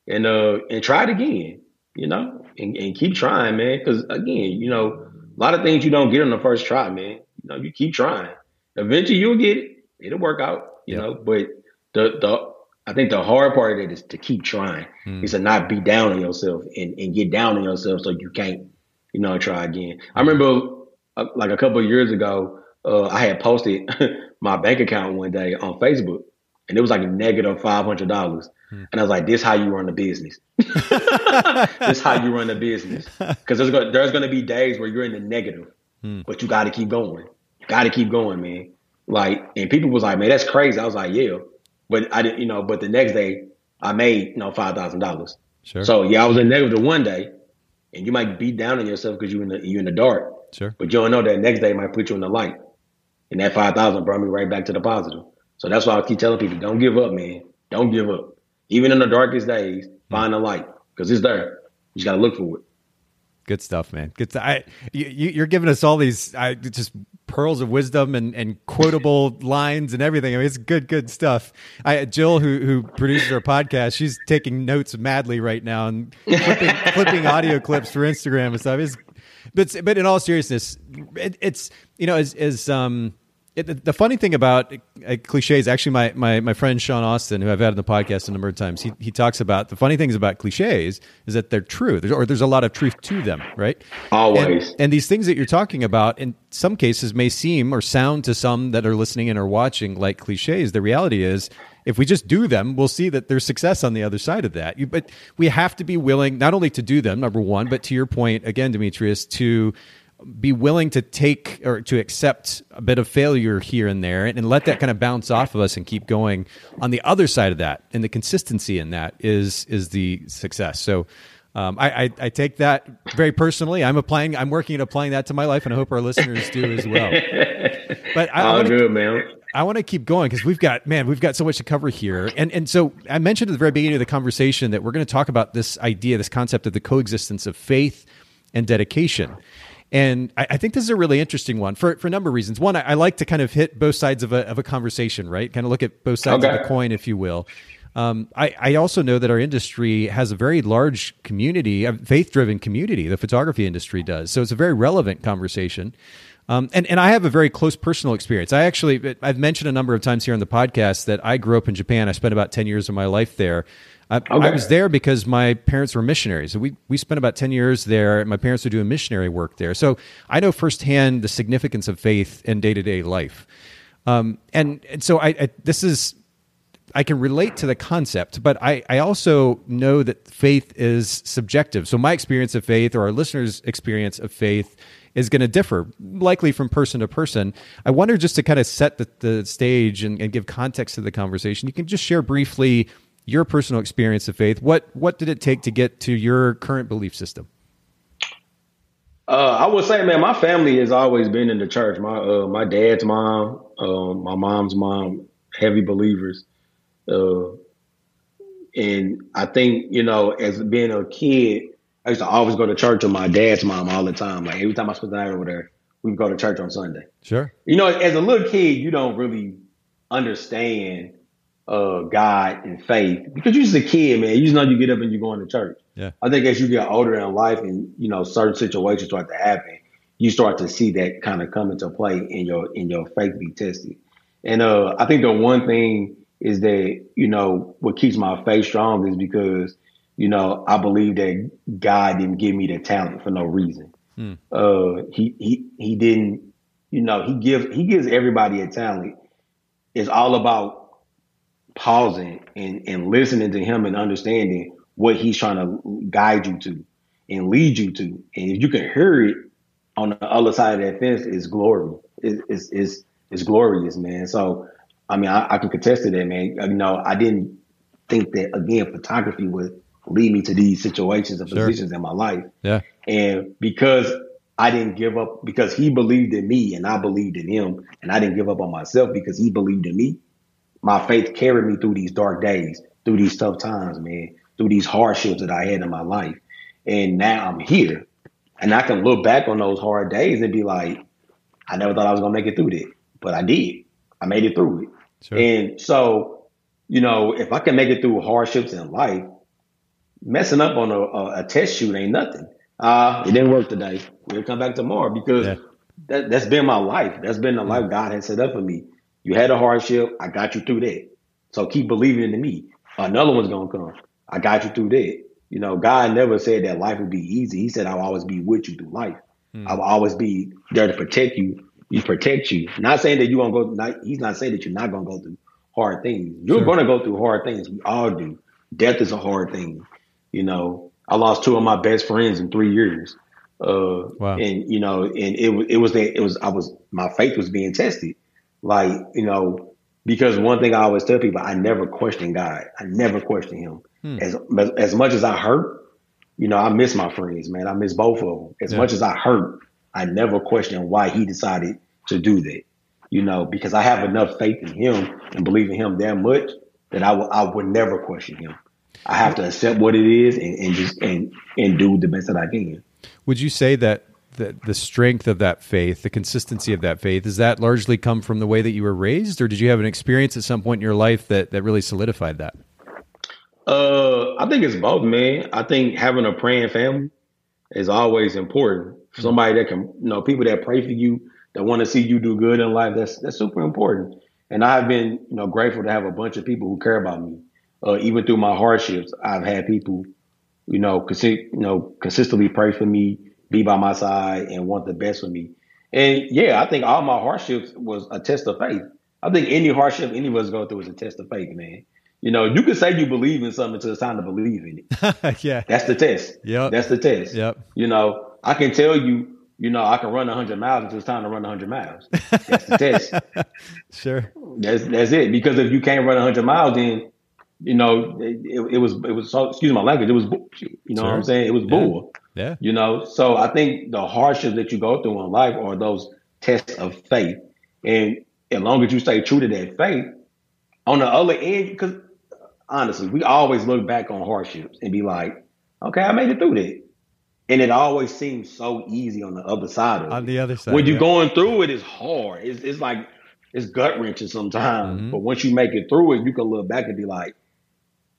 and uh and try it again, you know, and, and keep trying, man. Because again, you know, a lot of things you don't get on the first try, man. You know, you keep trying. Eventually, you'll get it. It'll work out, you know. But the the I think the hard part of it is to keep trying. Mm. Is to not be down on yourself and, and get down on yourself so you can't, you know, try again. I remember uh, like a couple of years ago, uh, I had posted my bank account one day on Facebook, and it was like a negative five hundred dollars. Hmm. And I was like, "This how you run a business. this how you run a business. Because there's gonna, there's going to be days where you're in the negative, hmm. but you got to keep going. Got to keep going, man. Like, and people was like, "Man, that's crazy." I was like, "Yeah," but I didn't, you know. But the next day, I made you know five thousand dollars. Sure. So yeah, I was in the negative one day, and you might be down on yourself because you in the you in the dark. Sure. But you don't know that next day might put you in the light. And that 5,000 brought me right back to the positive. So that's why I keep telling people, don't give up, man. Don't give up. Even in the darkest days, mm. find the light because it's there. You just got to look for it. Good stuff, man. Good. Stuff. I, you, are giving us all these I, just pearls of wisdom and, and quotable lines and everything. I mean, it's good, good stuff. I, Jill, who who produces our podcast, she's taking notes madly right now and clipping, clipping audio clips for Instagram and stuff. It's but but in all seriousness, it, it's you know as as um. It, the funny thing about uh, cliches, actually, my, my, my friend Sean Austin, who I've had on the podcast a number of times, he, he talks about the funny things about cliches is that they're true, there's, or there's a lot of truth to them, right? Always. And, and, these things that you're talking about, in some cases, may seem or sound to some that are listening and are watching like cliches. The reality is, if we just do them, we'll see that there's success on the other side of that. You, but we have to be willing not only to do them, number one, but to your point again, Demetrius, to be willing to take or to accept a bit of failure here and there and, and let that kind of bounce off of us and keep going on the other side of that and the consistency in that is is the success so um, I, I, I, take that very personally. I'm applying. I'm working at applying that to my life, and I hope our listeners do as well. But I, I want to, man. I want to keep going because we've got man, we've got so much to cover here. And and so I mentioned at the very beginning of the conversation that we're going to talk about this idea, this concept of the coexistence of faith and dedication. And I, I think this is a really interesting one for, for a number of reasons. One, I, I, like to kind of hit both sides of a, of a conversation, right? Kind of look at both sides okay. of the coin, if you will. Um, I, I, also know that our industry has a very large community, a faith driven community, the photography industry does. So it's a very relevant conversation. Um, and, and I have a very close personal experience. I actually, I've mentioned a number of times here on the podcast that I grew up in Japan. I spent about 10 years of my life there. I, okay. I was there because my parents were missionaries. We, we spent about 10 years there. My parents were doing missionary work there. So I know firsthand the significance of faith in day to day life. Um, and, and so I, I, this is, I can relate to the concept, but I, I also know that faith is subjective. So my experience of faith or our listeners' experience of faith is going to differ, likely from person to person. I wonder just to kind of set the, the stage and, and give context to the conversation, you can just share briefly your personal experience of faith. What what did it take to get to your current belief system? Uh, I would say, man, my family has always been in the church. My uh, my dad's mom, uh, my mom's mom, heavy believers. Uh, and I think you know, as being a kid, I used to always go to church with my dad's mom all the time. Like every time I spent the night over there, we would go to church on Sunday. Sure. You know, as a little kid, you don't really understand uh, God and faith because you're just a kid, man. You just know you get up and you're going to church. Yeah. I think as you get older in life and you know certain situations start to happen, you start to see that kind of come into play in your in your faith be tested. And uh, I think the one thing is that you know what keeps my faith strong is because you know, I believe that God didn't give me the talent for no reason. Hmm. Uh, he he he didn't. You know, he gives he gives everybody a talent. It's all about pausing and and listening to him and understanding what he's trying to guide you to and lead you to. And if you can hear it on the other side of that fence, it's glory. It, it's it's it's glorious, man. So I mean, I, I can contest to that, man. You know, I didn't think that again, photography would lead me to these situations and sure. positions in my life. Yeah. And because I didn't give up because he believed in me and I believed in him. And I didn't give up on myself because he believed in me. My faith carried me through these dark days, through these tough times, man, through these hardships that I had in my life. And now I'm here. And I can look back on those hard days and be like, I never thought I was gonna make it through that. But I did. I made it through it. Sure. And so, you know, if I can make it through hardships in life, messing up on a, a, a test shoot ain't nothing. Uh, it didn't work today. We'll come back tomorrow because yeah. that, that's been my life. That's been the life God has set up for me. You had a hardship. I got you through that. So keep believing in me. Another one's going to come. I got you through that. You know, God never said that life would be easy. He said, I'll always be with you through life. Hmm. I will always be there to protect you. You protect you. Not saying that you won't go, not, he's not saying that you're not going to go through hard things. You're sure. going to go through hard things. We all do. Death is a hard thing. You know, I lost two of my best friends in three years. Uh, wow. and you know, and it was, it was that it was, I was, my faith was being tested. Like, you know, because one thing I always tell people, I never question God. I never question him. Hmm. As, as much as I hurt, you know, I miss my friends, man. I miss both of them. As yeah. much as I hurt, I never question why he decided to do that. You know, because I have enough faith in him and believe in him that much that I will I would never question him. I have to accept what it is and, and just and and do the best that I can. Would you say that the the strength of that faith, the consistency of that faith, does that largely come from the way that you were raised, or did you have an experience at some point in your life that that really solidified that? Uh, I think it's both, man. I think having a praying family is always important. Mm-hmm. Somebody that can, you know, people that pray for you, that want to see you do good in life. That's that's super important. And I've been, you know, grateful to have a bunch of people who care about me uh, even through my hardships, I've had people, you know, consi- you know, consistently pray for me, be by my side, and want the best for me. And yeah, I think all my hardships was a test of faith. I think any hardship any of us go through is a test of faith, man. You know, you can say you believe in something until it's time to believe in it. yeah, that's the test. Yeah, that's the test. Yep. You know, I can tell you, you know, I can run 100 miles until it's time to run 100 miles. That's the test. sure. That's that's it. Because if you can't run 100 miles, then you know, it, it, was it was so excuse my language, it was. You know sure. what I'm saying? It was bull. Yeah. yeah. You know, so I think the hardships that you go through in life are those tests of faith. And as long as you stay true to that faith, on the other end, because honestly, we always look back on hardships and be like, okay, I made it through that. And it always seems so easy on the other side of on it. the other side. When you're yeah. going through it, it's hard. It's, it's like, it's gut wrenching sometimes. Mm-hmm. But once you make it through it, you can look back and be like,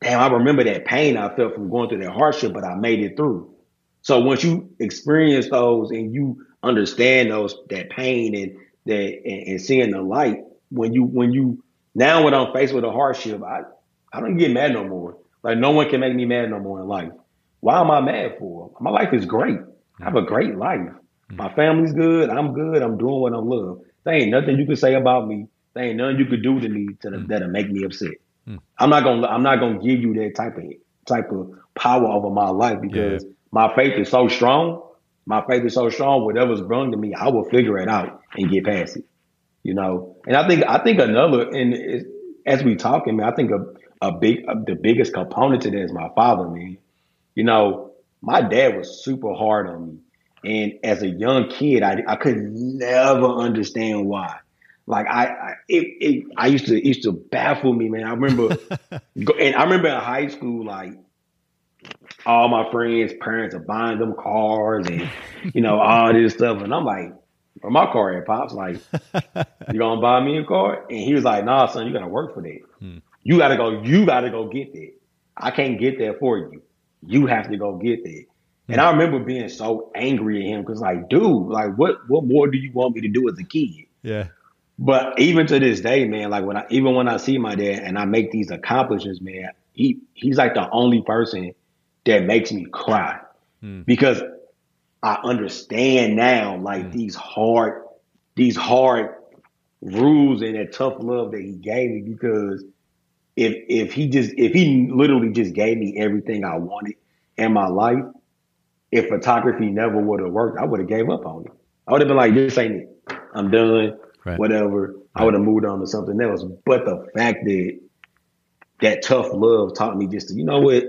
damn, I remember that pain I felt from going through that hardship, but I made it through. So once you experience those and you understand those that pain and that and, and seeing the light, when you when you now when I'm faced with a hardship, I I don't get mad no more. Like no one can make me mad no more in life. Why am I mad for? My life is great. I have a great life. Mm-hmm. My family's good. I'm good. I'm doing what I love. There ain't nothing you can say about me. There ain't nothing you could do to me to, mm-hmm. that'll make me upset. Hmm. I'm not gonna I'm not gonna give you that type of type of power over my life because yeah. my faith is so strong. My faith is so strong. Whatever's wrong to me, I will figure it out and get past it. You know, and I think I think another and as we talking, man, I think a a big a, the biggest component to that is my father, man. You know, my dad was super hard on me, and as a young kid, I I could never understand why. Like I, I it, it, I used to it used to baffle me, man. I remember, and I remember in high school, like all my friends' parents are buying them cars and you know all this stuff, and I'm like, "Where my car at, pops? Like, you gonna buy me a car?" And he was like, "Nah, son, you gotta work for that. Hmm. You gotta go. You gotta go get that. I can't get that for you. You have to go get that." And hmm. I remember being so angry at him because, like, dude, like, what what more do you want me to do as a kid? Yeah. But even to this day, man, like when I even when I see my dad and I make these accomplishments, man, he he's like the only person that makes me cry hmm. because I understand now like hmm. these hard these hard rules and that tough love that he gave me because if if he just if he literally just gave me everything I wanted in my life, if photography never would have worked, I would have gave up on it. I would have been like, this ain't it. I'm done right. whatever. Right. I would have moved on to something else. But the fact that that tough love taught me just to, you know what,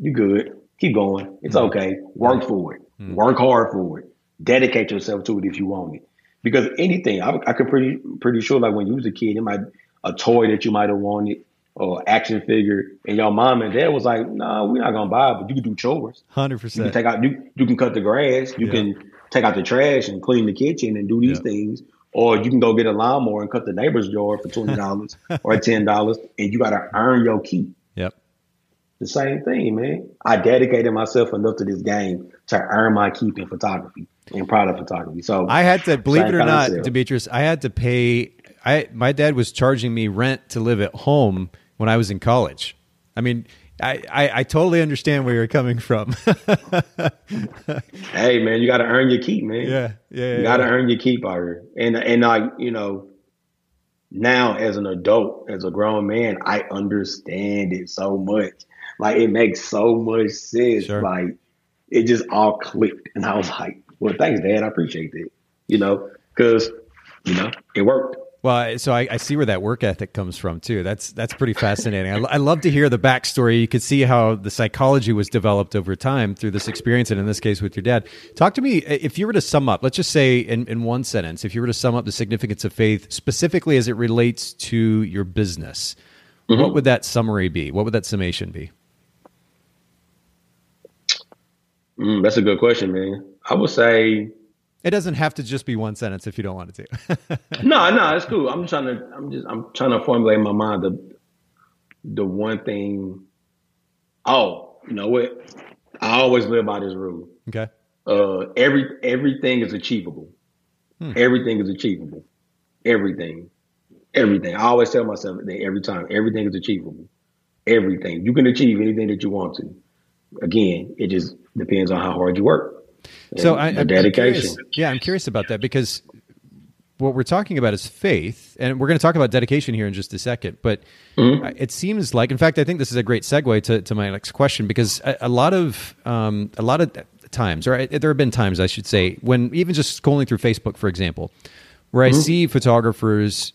you good, keep going. It's mm-hmm. okay. Work for it. Mm-hmm. Work hard for it. dedicate yourself to it if you want it. Because anything, I, I could pretty pretty sure like when you was a kid, it might a toy that you might have wanted or action figure, and your mom and dad was like, "No, nah, we're not gonna buy it, but you can do chores. Hundred percent. You can take out you, you can cut the grass, you yeah. can take out the trash and clean the kitchen and do these yeah. things, or you can go get a lawnmower and cut the neighbor's yard for twenty dollars or ten dollars, and you got to earn your keep. Yep. The same thing, man. I dedicated myself enough to this game to earn my keep in photography and product photography. So I had to believe it or not, Demetrius, I had to pay. I my dad was charging me rent to live at home when I was in college. I mean, I, I, I totally understand where you're coming from. hey man, you got to earn your keep, man. Yeah, yeah. You got to yeah. earn your keep out here, and and I, you know, now as an adult, as a grown man, I understand it so much. Like it makes so much sense. Sure. Like it just all clicked, and I was like, "Well, thanks, Dad. I appreciate that." You know, because you know it worked. Well, so I, I, see where that work ethic comes from too. That's that's pretty fascinating. I, I, love to hear the backstory. You could see how the psychology was developed over time through this experience, and in this case with your dad. Talk to me if you were to sum up. Let's just say in, in one sentence, if you were to sum up the significance of faith specifically as it relates to your business, mm-hmm. what would that summary be? What would that summation be? Mm, that's a good question, man. I would say it doesn't have to just be one sentence if you don't want it to. no, no, it's cool. I'm trying to. I'm just. I'm trying to formulate in my mind the the one thing. Oh, you know what? I always live by this rule. Okay. Uh, every everything is achievable. Hmm. Everything is achievable. Everything, everything. I always tell myself that every time. Everything is achievable. Everything you can achieve anything that you want to. Again, it just depends on how hard you work so I, am dedication. I'm yeah, I'm curious about that because what we're talking about is faith, and we're going to talk about dedication here in just a second. But mm-hmm. it seems like, in fact, I think this is a great segue to, to my next question because a, a lot of um, a lot of times, or there have been times, I should say, when even just scrolling through Facebook, for example, where mm-hmm. I see photographers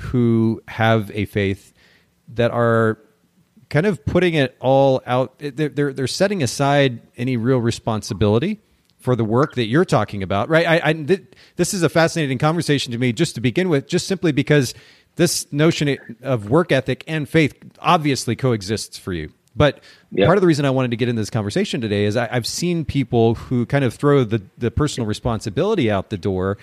who have a faith that are kind of putting it all out. They're, they're, they're setting aside any real responsibility for the work that you're talking about, right? I, I th- this is a fascinating conversation to me, just to begin with, just simply because this notion of work ethic and faith obviously coexists for you. But part of the reason I wanted to get into this conversation today is I, have seen people who kind of throw the, the personal responsibility out the door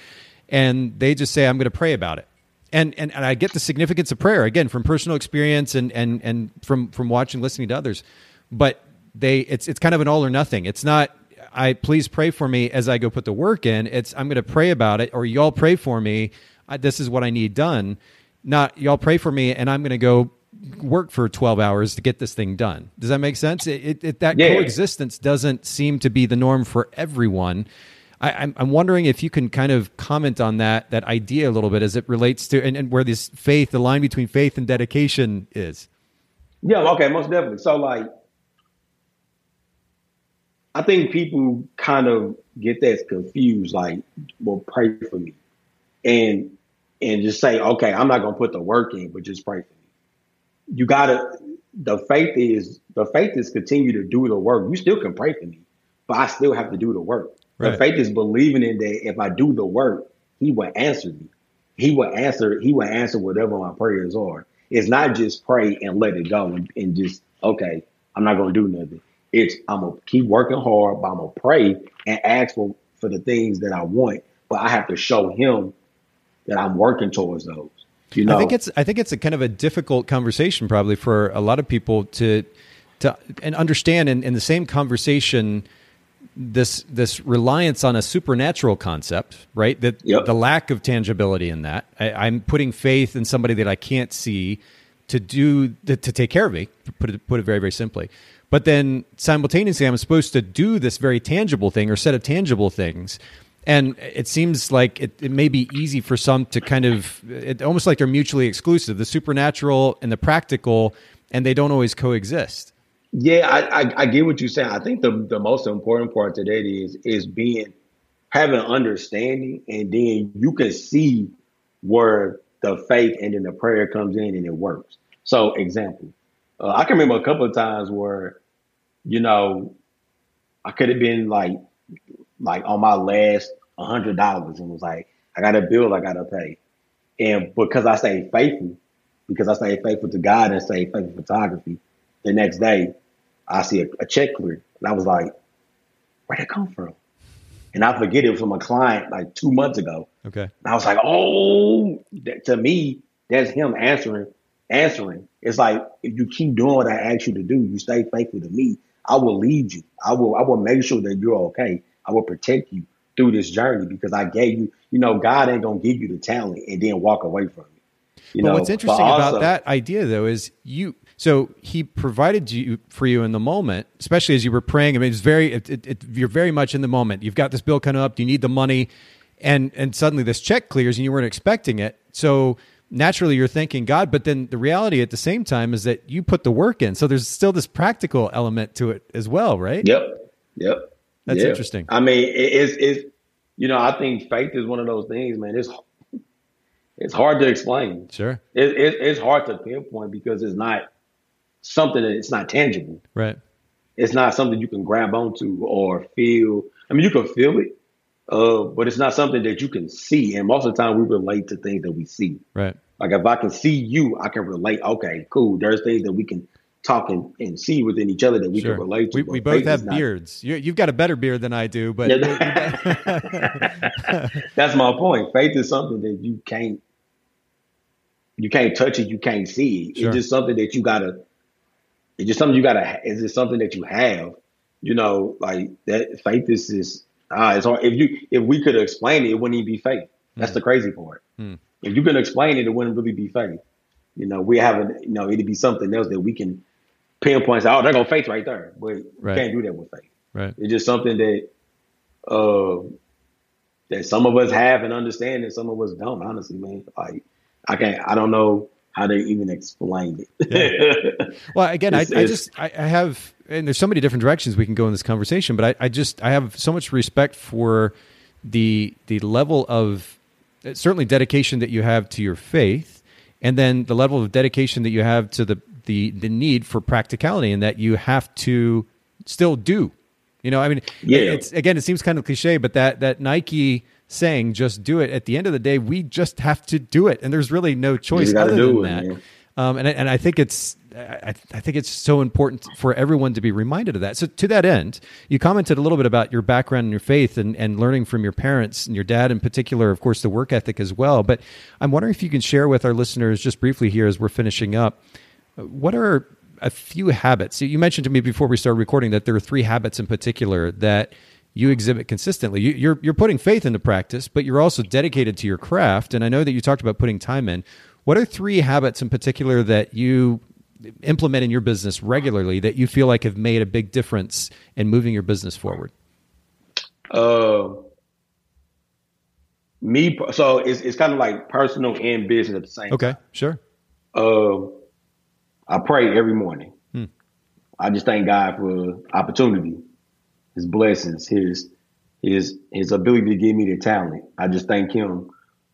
and they just say, I'm going to pray about it. And, and, and I get the significance of prayer again from personal experience and, and, and from, from watching, listening to others. But they, it's, it's kind of an all or nothing. It's not, I please pray for me as I go put the work in. It's I'm going to pray about it, or y'all pray for me. I, this is what I need done. Not y'all pray for me, and I'm going to go work for 12 hours to get this thing done. Does that make sense? It, it, it, that yeah. coexistence doesn't seem to be the norm for everyone. I, am I'm, I'm wondering if you can kind of comment on that that idea a little bit as it relates to and, and where this faith, the line between faith and dedication is. Yeah. Okay. Most definitely. So like I think people kind of get that confused, like, well, pray for me. And and just say, okay, I'm not gonna put the work in, but just pray for me. You gotta the faith is the faith is continue to do the work. You still can pray for me, but I still have to do the work. Right. The faith is believing in that if I do the work, he will answer me. He will answer, he will answer whatever my prayers are. It's not just pray and let it go and, and just, okay, I'm not gonna do nothing. It's I'm gonna keep working hard, but I'm gonna pray and ask for for the things that I want. But I have to show him that I'm working towards those. You know, I think it's I think it's a kind of a difficult conversation probably for a lot of people to to and understand in, in the same conversation this this reliance on a supernatural concept, right? That yep. the lack of tangibility in that. I, am putting faith in somebody that I can't see to do to, to take care of me. Put it put it very very simply. But then simultaneously, I'm supposed to do this very tangible thing or set of tangible things. And it seems like it, it may be easy for some to kind of, it, almost like they're mutually exclusive the supernatural and the practical, and they don't always coexist. Yeah, I, I, I get what you're saying. I think the, the most important part today is is being having understanding, and then you can see where the faith and then the prayer comes in and it works. So, example, uh, I can remember a couple of times where, you know, I could have been like like on my last hundred dollars and was like, I got a bill I gotta pay. And because I stayed faithful, because I stayed faithful to God and stayed faithful to photography, the next day I see a, a check clear. And I was like, where'd it come from? And I forget it was from a client like two months ago. Okay. And I was like, oh, that, to me, that's him answering, answering. It's like if you keep doing what I ask you to do, you stay faithful to me. I will lead you. I will. I will make sure that you're okay. I will protect you through this journey because I gave you. You know, God ain't gonna give you the talent and then walk away from it. You but know, what's interesting also, about that idea though is you so he provided you for you in the moment, especially as you were praying. I mean, it's very, it, it, it, you're very much in the moment. You've got this bill coming up. You need the money, and and suddenly this check clears, and you weren't expecting it. So naturally, you're thanking God. But then the reality at the same time is that you put the work in. So there's still this practical element to it as well, right? Yep. Yep. That's yep. interesting. I mean, it's it's you know, I think faith is one of those things, man. It's it's hard to explain. Sure. It, it, it's hard to pinpoint because it's not something that it's not tangible. Right. It's not something you can grab onto or feel. I mean, you can feel it, uh, but it's not something that you can see. And most of the time, we relate to things that we see. Right. Like if I can see you, I can relate. Okay, cool. There's things that we can talk and, and see within each other that we sure. can relate to. We, we both have beards. You, have got a better beard than I do, but that's my point. Faith is something that you can't you can't touch it, you can't see it. Sure. It's just something that you gotta it's just something you gotta. Is it something that you have? You know, like that faith is just ah. It's hard. If you if we could explain it, it wouldn't even be faith. That's mm. the crazy part. Mm. If you can explain it, it wouldn't really be faith. You know, we haven't. You know, it'd be something else that we can pinpoint. Say, oh, they're gonna faith right there, but right. can't do that with faith. Right. It's just something that uh that some of us have and understand, and some of us don't. Honestly, man, like I can't. I don't know how they even explain it. yeah. Well, again, I, I, just I, I, have, and there's so many different directions we can go in this conversation, but I, I just I have so much respect for the the level of uh, certainly dedication that you have to your faith, and then the level of dedication that you have to the the the need for practicality, and that you have to still do. You know, I mean, yeah. It's again, it seems kind of cliche, but that that Nike saying just do it. At the end of the day, we just have to do it, and there's really no choice other than it, that. Um, and and I think it's I, I, think it's so important for everyone to be reminded of that. So to that end, you commented a little bit about your background and your faith and, and learning from your parents and your dad in particular, of course, the work ethic as well. But I'm wondering if you can share with our listeners just briefly here as we're finishing up, what are a few habits? You mentioned to me before we started recording that there are three habits in particular that you exhibit consistently. You, you're you're putting faith into practice, but you're also dedicated to your craft. And I know that you talked about putting time in. What are three habits in particular that you implement in your business regularly that you feel like have made a big difference in moving your business forward? Uh, me. So it's it's kind of like personal and business at the same. Time. Okay, time. sure. Uh, I pray every morning. Hmm. I just thank God for opportunity his blessings, his his his ability to give me the talent. I just thank him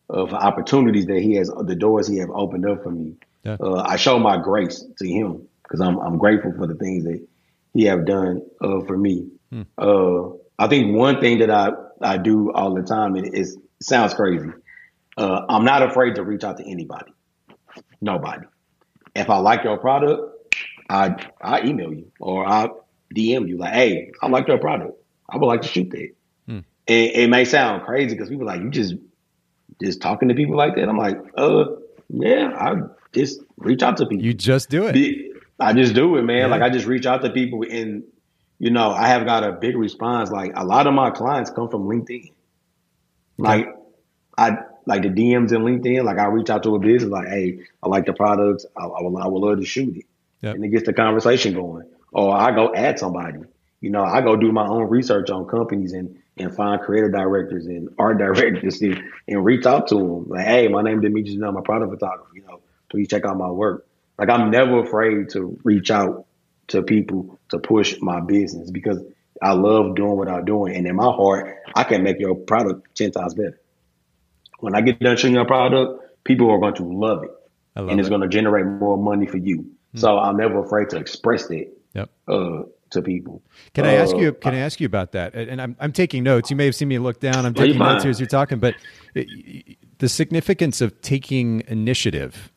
for opportunities that he has, the doors he have opened up for me. Yeah. Uh, I show my grace to him because I'm I'm grateful for the things that he have done uh, for me. Hmm. Uh, I think one thing that I I do all the time and it sounds crazy. Uh, I'm not afraid to reach out to anybody, nobody. If I like your product, I I email you or I DM you like, hey, I like your product. I would like to shoot that. Hmm. And it may sound crazy because people like you just just talking to people like that. I'm like, uh, yeah, I just reach out to people. You just do it. I just do it, man. Yeah. Like I just reach out to people and you know, I have got a big response. Like a lot of my clients come from LinkedIn. Like I like the DMs in LinkedIn. Like I reach out to a business like, hey, I like the products. I, I would I would love to shoot it, yep. and it gets the conversation going or I go add somebody. You know, I go do my own research on companies and and find creative directors and art directors and, and reach out to them. Like, hey, my name is Demetrius, and I'm a product photographer. You know, please check out my work. Like, I'm never afraid to reach out to people to push my business because I love doing what I'm doing. And in my heart, I can make your product 10 times better. When I get done showing your product, people are going to love it. Love and it's it. going to generate more money for you. Mm-hmm. So I'm never afraid to express that yep. uh, to people. Can I ask you? Can I ask you about that? And I'm I'm taking notes. You may have seen me look down. I'm taking notes here as you're talking. But the significance of taking initiative,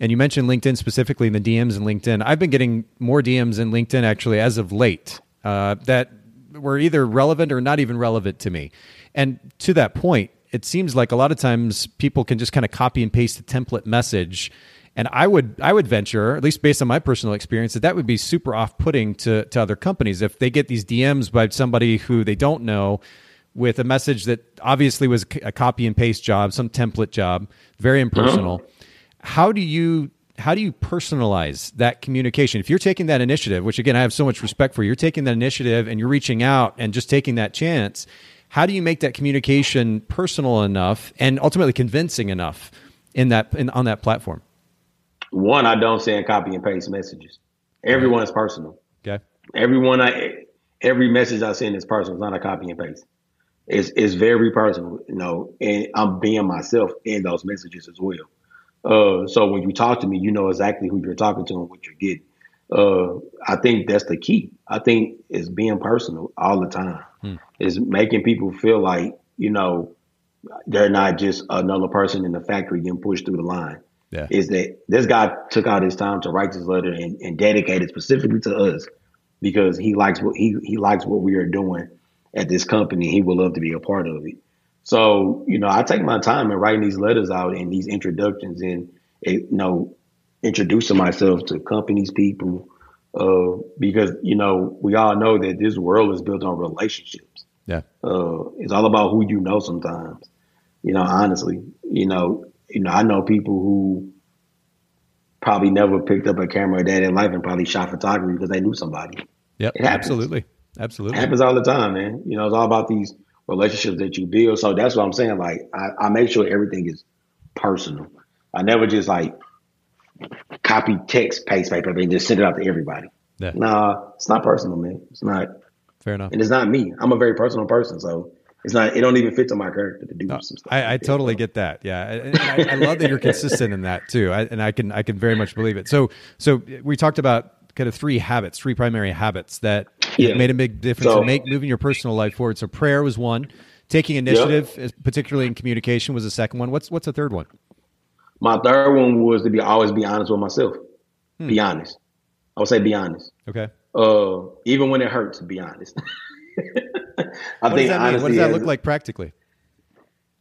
and you mentioned LinkedIn specifically in the DMs in LinkedIn. I've been getting more DMs in LinkedIn actually as of late uh, that were either relevant or not even relevant to me. And to that point, it seems like a lot of times people can just kind of copy and paste a template message and I would I would venture, at least based on my personal experience, that that would be super off putting to to other companies if they get these DMs by somebody who they don't know with a message that obviously was a copy and paste job, some template job, very impersonal. Uh-huh. How do you how do you personalize that communication? If you're taking that initiative, which again I have so much respect for, you're taking that initiative and you're reaching out and just taking that chance. How do you make that communication personal enough and ultimately convincing enough in that in, on that platform? One, I don't send copy and paste messages. Everyone is personal. Okay. Everyone I every message I send is personal. It's not a copy and paste. It's it's very personal, you know, and I'm being myself in those messages as well. Uh, so when you talk to me, you know exactly who you're talking to and what you're getting. Uh, I think that's the key. I think it's being personal all the time. Hmm. Is making people feel like you know they're not just another person in the factory getting pushed through the line yeah. is that this guy took out his time to write this letter and, and dedicate it specifically to us because he likes what he, he likes what we are doing at this company. He would love to be a part of it. So, you know, I take my time in writing these letters out and these introductions and, you know, introducing myself to companies, people, uh, because, you know, we all know that this world is built on relationships. Yeah. Uh, it's all about who you know sometimes, you know, honestly, you know, you know, I know people who probably never picked up a camera a day in life and probably shot photography because they knew somebody. Yep, absolutely, absolutely. It happens all the time, man. You know, it's all about these relationships that you build. So that's what I'm saying. Like, I, I make sure everything is personal. I never just like copy text, paste paper, and just send it out to everybody. Yeah. Nah, it's not personal, man. It's not. Fair enough. And it's not me. I'm a very personal person, so it's not. It don't even fit to my character to do no, some stuff. I, I totally get that. Yeah, and I, I, love that you're consistent in that too. I, and I can I can very much believe it. So so we talked about kind of three habits, three primary habits that yeah. made a big difference so, in make moving your personal life forward. So prayer was one. Taking initiative, yep. particularly in communication, was the second one. What's what's the third one? My third one was to be always be honest with myself. Hmm. Be honest. I would say be honest. Okay. Uh, even when it hurts, be honest. I what think honestly, what does that look like practically?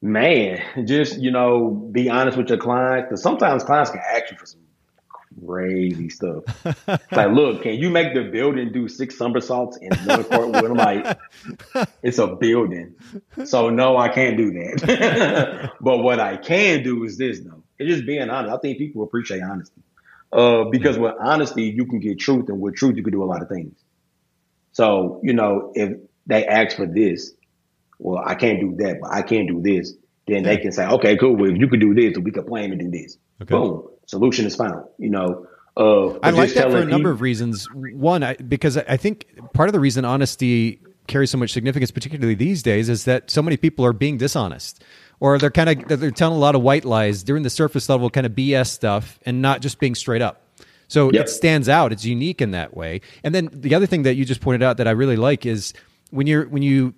Man, just you know, be honest with your client because sometimes clients can ask you for some crazy stuff. like, look, can you make the building do six somersaults in another court? I'm like, it's a building, so no, I can't do that. but what I can do is this, though. It's just being honest. I think people appreciate honesty. Uh, because with honesty, you can get truth, and with truth, you can do a lot of things. So, you know, if they ask for this, well, I can't do that, but I can do this, then they can say, okay, cool. Well, if you can do this, we can plan to do this. Okay. Boom. Solution is found. You know, uh, I like that for a number of reasons. One, I, because I think part of the reason honesty carries so much significance, particularly these days, is that so many people are being dishonest, or they're kind of they're telling a lot of white lies, doing the surface level kind of BS stuff, and not just being straight up. So yep. it stands out. It's unique in that way. And then the other thing that you just pointed out that I really like is when you're when you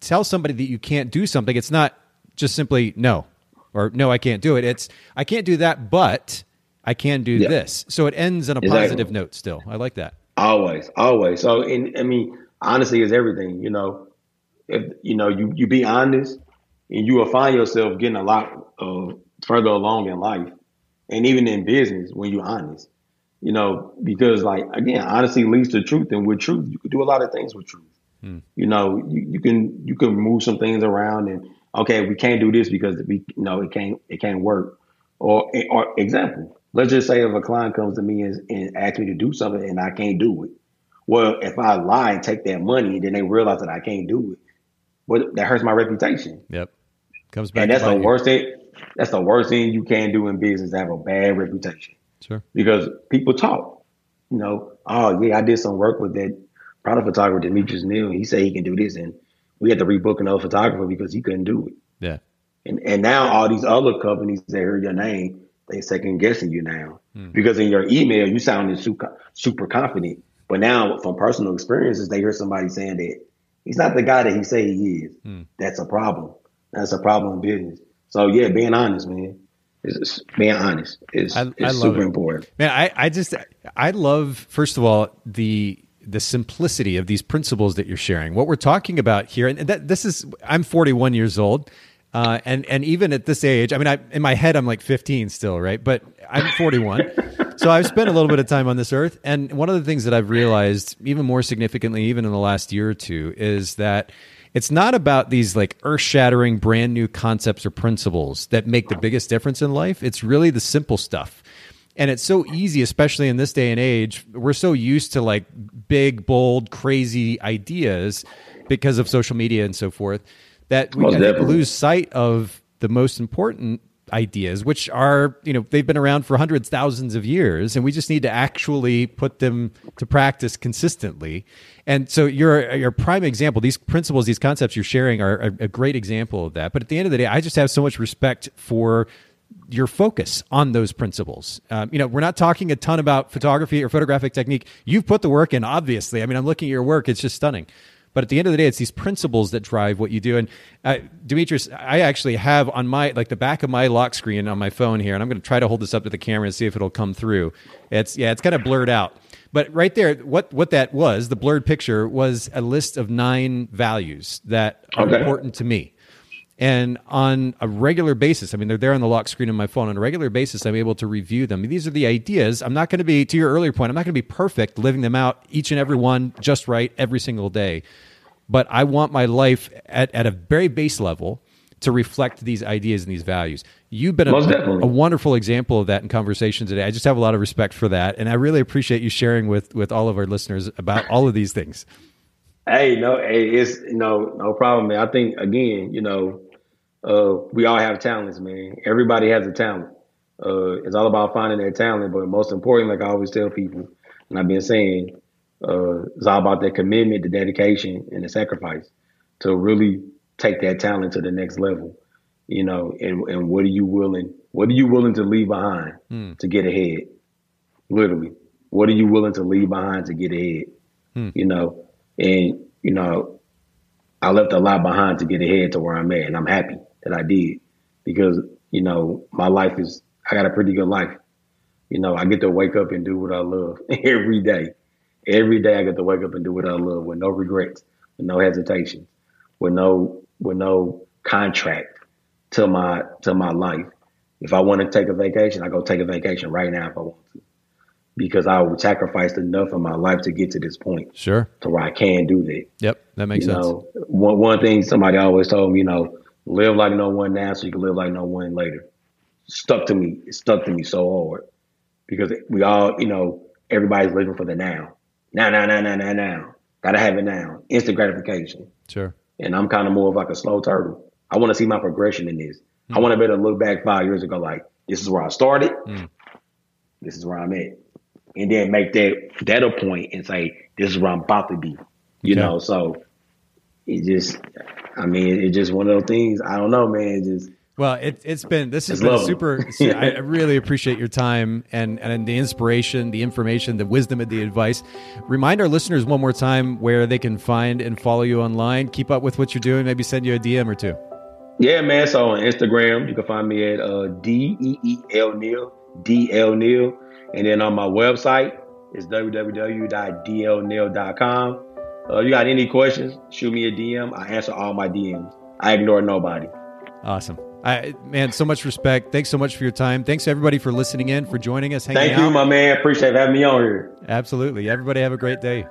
tell somebody that you can't do something, it's not just simply no or no, I can't do it. It's I can't do that, but I can do yep. this. So it ends on a exactly. positive note. Still, I like that. Always, always. So, and I mean, honesty is everything. You know, if you know you you be honest, and you will find yourself getting a lot uh, further along in life, and even in business when you're honest you know, because like again, honesty leads to truth, and with truth, you can do a lot of things with truth. Hmm. You know, you, you, can you can move some things around, and okay, we can't do this because we you know it can't it can't work. Or or example, let's just say if a client comes to me and, and asks me to do something and I can't do it. Well, if I lie and take that money, then they realize that I can't do it. But that hurts my reputation. Yep, comes back. And that's the worst thing. That's the worst thing you can do in business. Have a bad reputation. Sure. Because people talk, you know, oh yeah, I did some work with that product photographer Demetrius Neal. He said he can do this, and we had to rebook another photographer because he couldn't do it. Yeah. And and now all these other companies that heard your name, they second guessing you now hmm. because in your email you sounded super super confident. But now, from personal experiences, they hear somebody saying that he's not the guy that he say he is. Hmm. That's a problem. That's a problem in business. So yeah, being honest, man. Is being honest is, I, is super it. important. Man, I, I just I love first of all the the simplicity of these principles that you're sharing. What we're talking about here, and that this is I'm 41 years old. Uh, and and even at this age, I mean, I, in my head, I'm like 15 still, right? But I'm 41, so I've spent a little bit of time on this earth. And one of the things that I've realized, even more significantly, even in the last year or two, is that it's not about these like earth-shattering, brand new concepts or principles that make the biggest difference in life. It's really the simple stuff. And it's so easy, especially in this day and age. We're so used to like big, bold, crazy ideas because of social media and so forth that we lose sight of the most important ideas, which are, you know, they've been around for hundreds, thousands of years, and we just need to actually put them to practice consistently. And so your your prime example, these principles, these concepts you're sharing are a, a great example of that. But at the end of the day, I just have so much respect for your focus on those principles. Um, you know, we're not talking a ton about photography or photographic technique. You've put the work in, obviously. I mean, I'm looking at your work; it's just stunning. But at the end of the day, it's these principles that drive what you do. And uh, Demetrius, I actually have on my like the back of my lock screen on my phone here, and I'm going to try to hold this up to the camera and see if it'll come through. It's yeah, it's kind of blurred out. But right there, what what that was, the blurred picture was a list of nine values that are okay. important to me. And on a regular basis, I mean, they're there on the lock screen on my phone. On a regular basis, I'm able to review them. These are the ideas. I'm not going to be, to your earlier point, I'm not going to be perfect living them out each and every one just right every single day. But I want my life at, at a very base level to reflect these ideas and these values. You've been a, a, wonderful example of that in conversation today. I just have a lot of respect for that, and I really appreciate you sharing with with all of our listeners about all of these things. Hey, no, hey, it's no no problem, man. I think again, you know, uh, we all have talents, man. Everybody has a talent. Uh, it's all about finding that talent, but most important, like I always tell people, and I've been saying, uh, it's all about that commitment, the dedication, and the sacrifice to really take that talent to the next level. You know, and and what are you willing? What are you willing to leave behind mm. to get ahead? Literally, what are you willing to leave behind to get ahead? Mm. You know, and you know, I left a lot behind to get ahead to where I'm at, and I'm happy that I did because you know my life is I got a pretty good life. You know, I get to wake up and do what I love every day. Every day I get to wake up and do what I love with no regrets, with no hesitation, with no with no contract to my to my life. If I want to take a vacation, I go take a vacation right now if I want to. Because I would sacrifice enough of my life to get to this point. Sure. To where I can do that. Yep. That makes you sense. Know, one one thing somebody always told me, you know, Live like no one now so you can live like no one later. Stuck to me. It stuck to me so hard because we all, you know, everybody's living for the now. Now, now, now, now, now, now. Gotta have it now. Instant gratification. Sure. And I'm kind of more of like a slow turtle. I want to see my progression in this. Mm. I want to be able to look back five years ago, like this is where I started. Mm. This is where I'm at, and then make that that a point and say this is where I'm about to be. You okay. know, so it just I mean, it's just one of those things. I don't know, man. just well, it, has been this has been super. I really appreciate your time and and the inspiration, the information, the wisdom, and the advice. Remind our listeners one more time where they can find and follow you online. Keep up with what you're doing. Maybe send you a DM or two. Yeah, man. So on Instagram, you can find me at uh, D E E L Neal D L Neal, and then on my website is www.dlneal.com. Uh, you got any questions? Shoot me a DM. I answer all my DMs. I ignore nobody. Awesome. I, man, so much respect. Thanks so much for your time. Thanks everybody for listening in, for joining us. Thank you, out. my man. Appreciate having me on here. Absolutely. Everybody have a great day.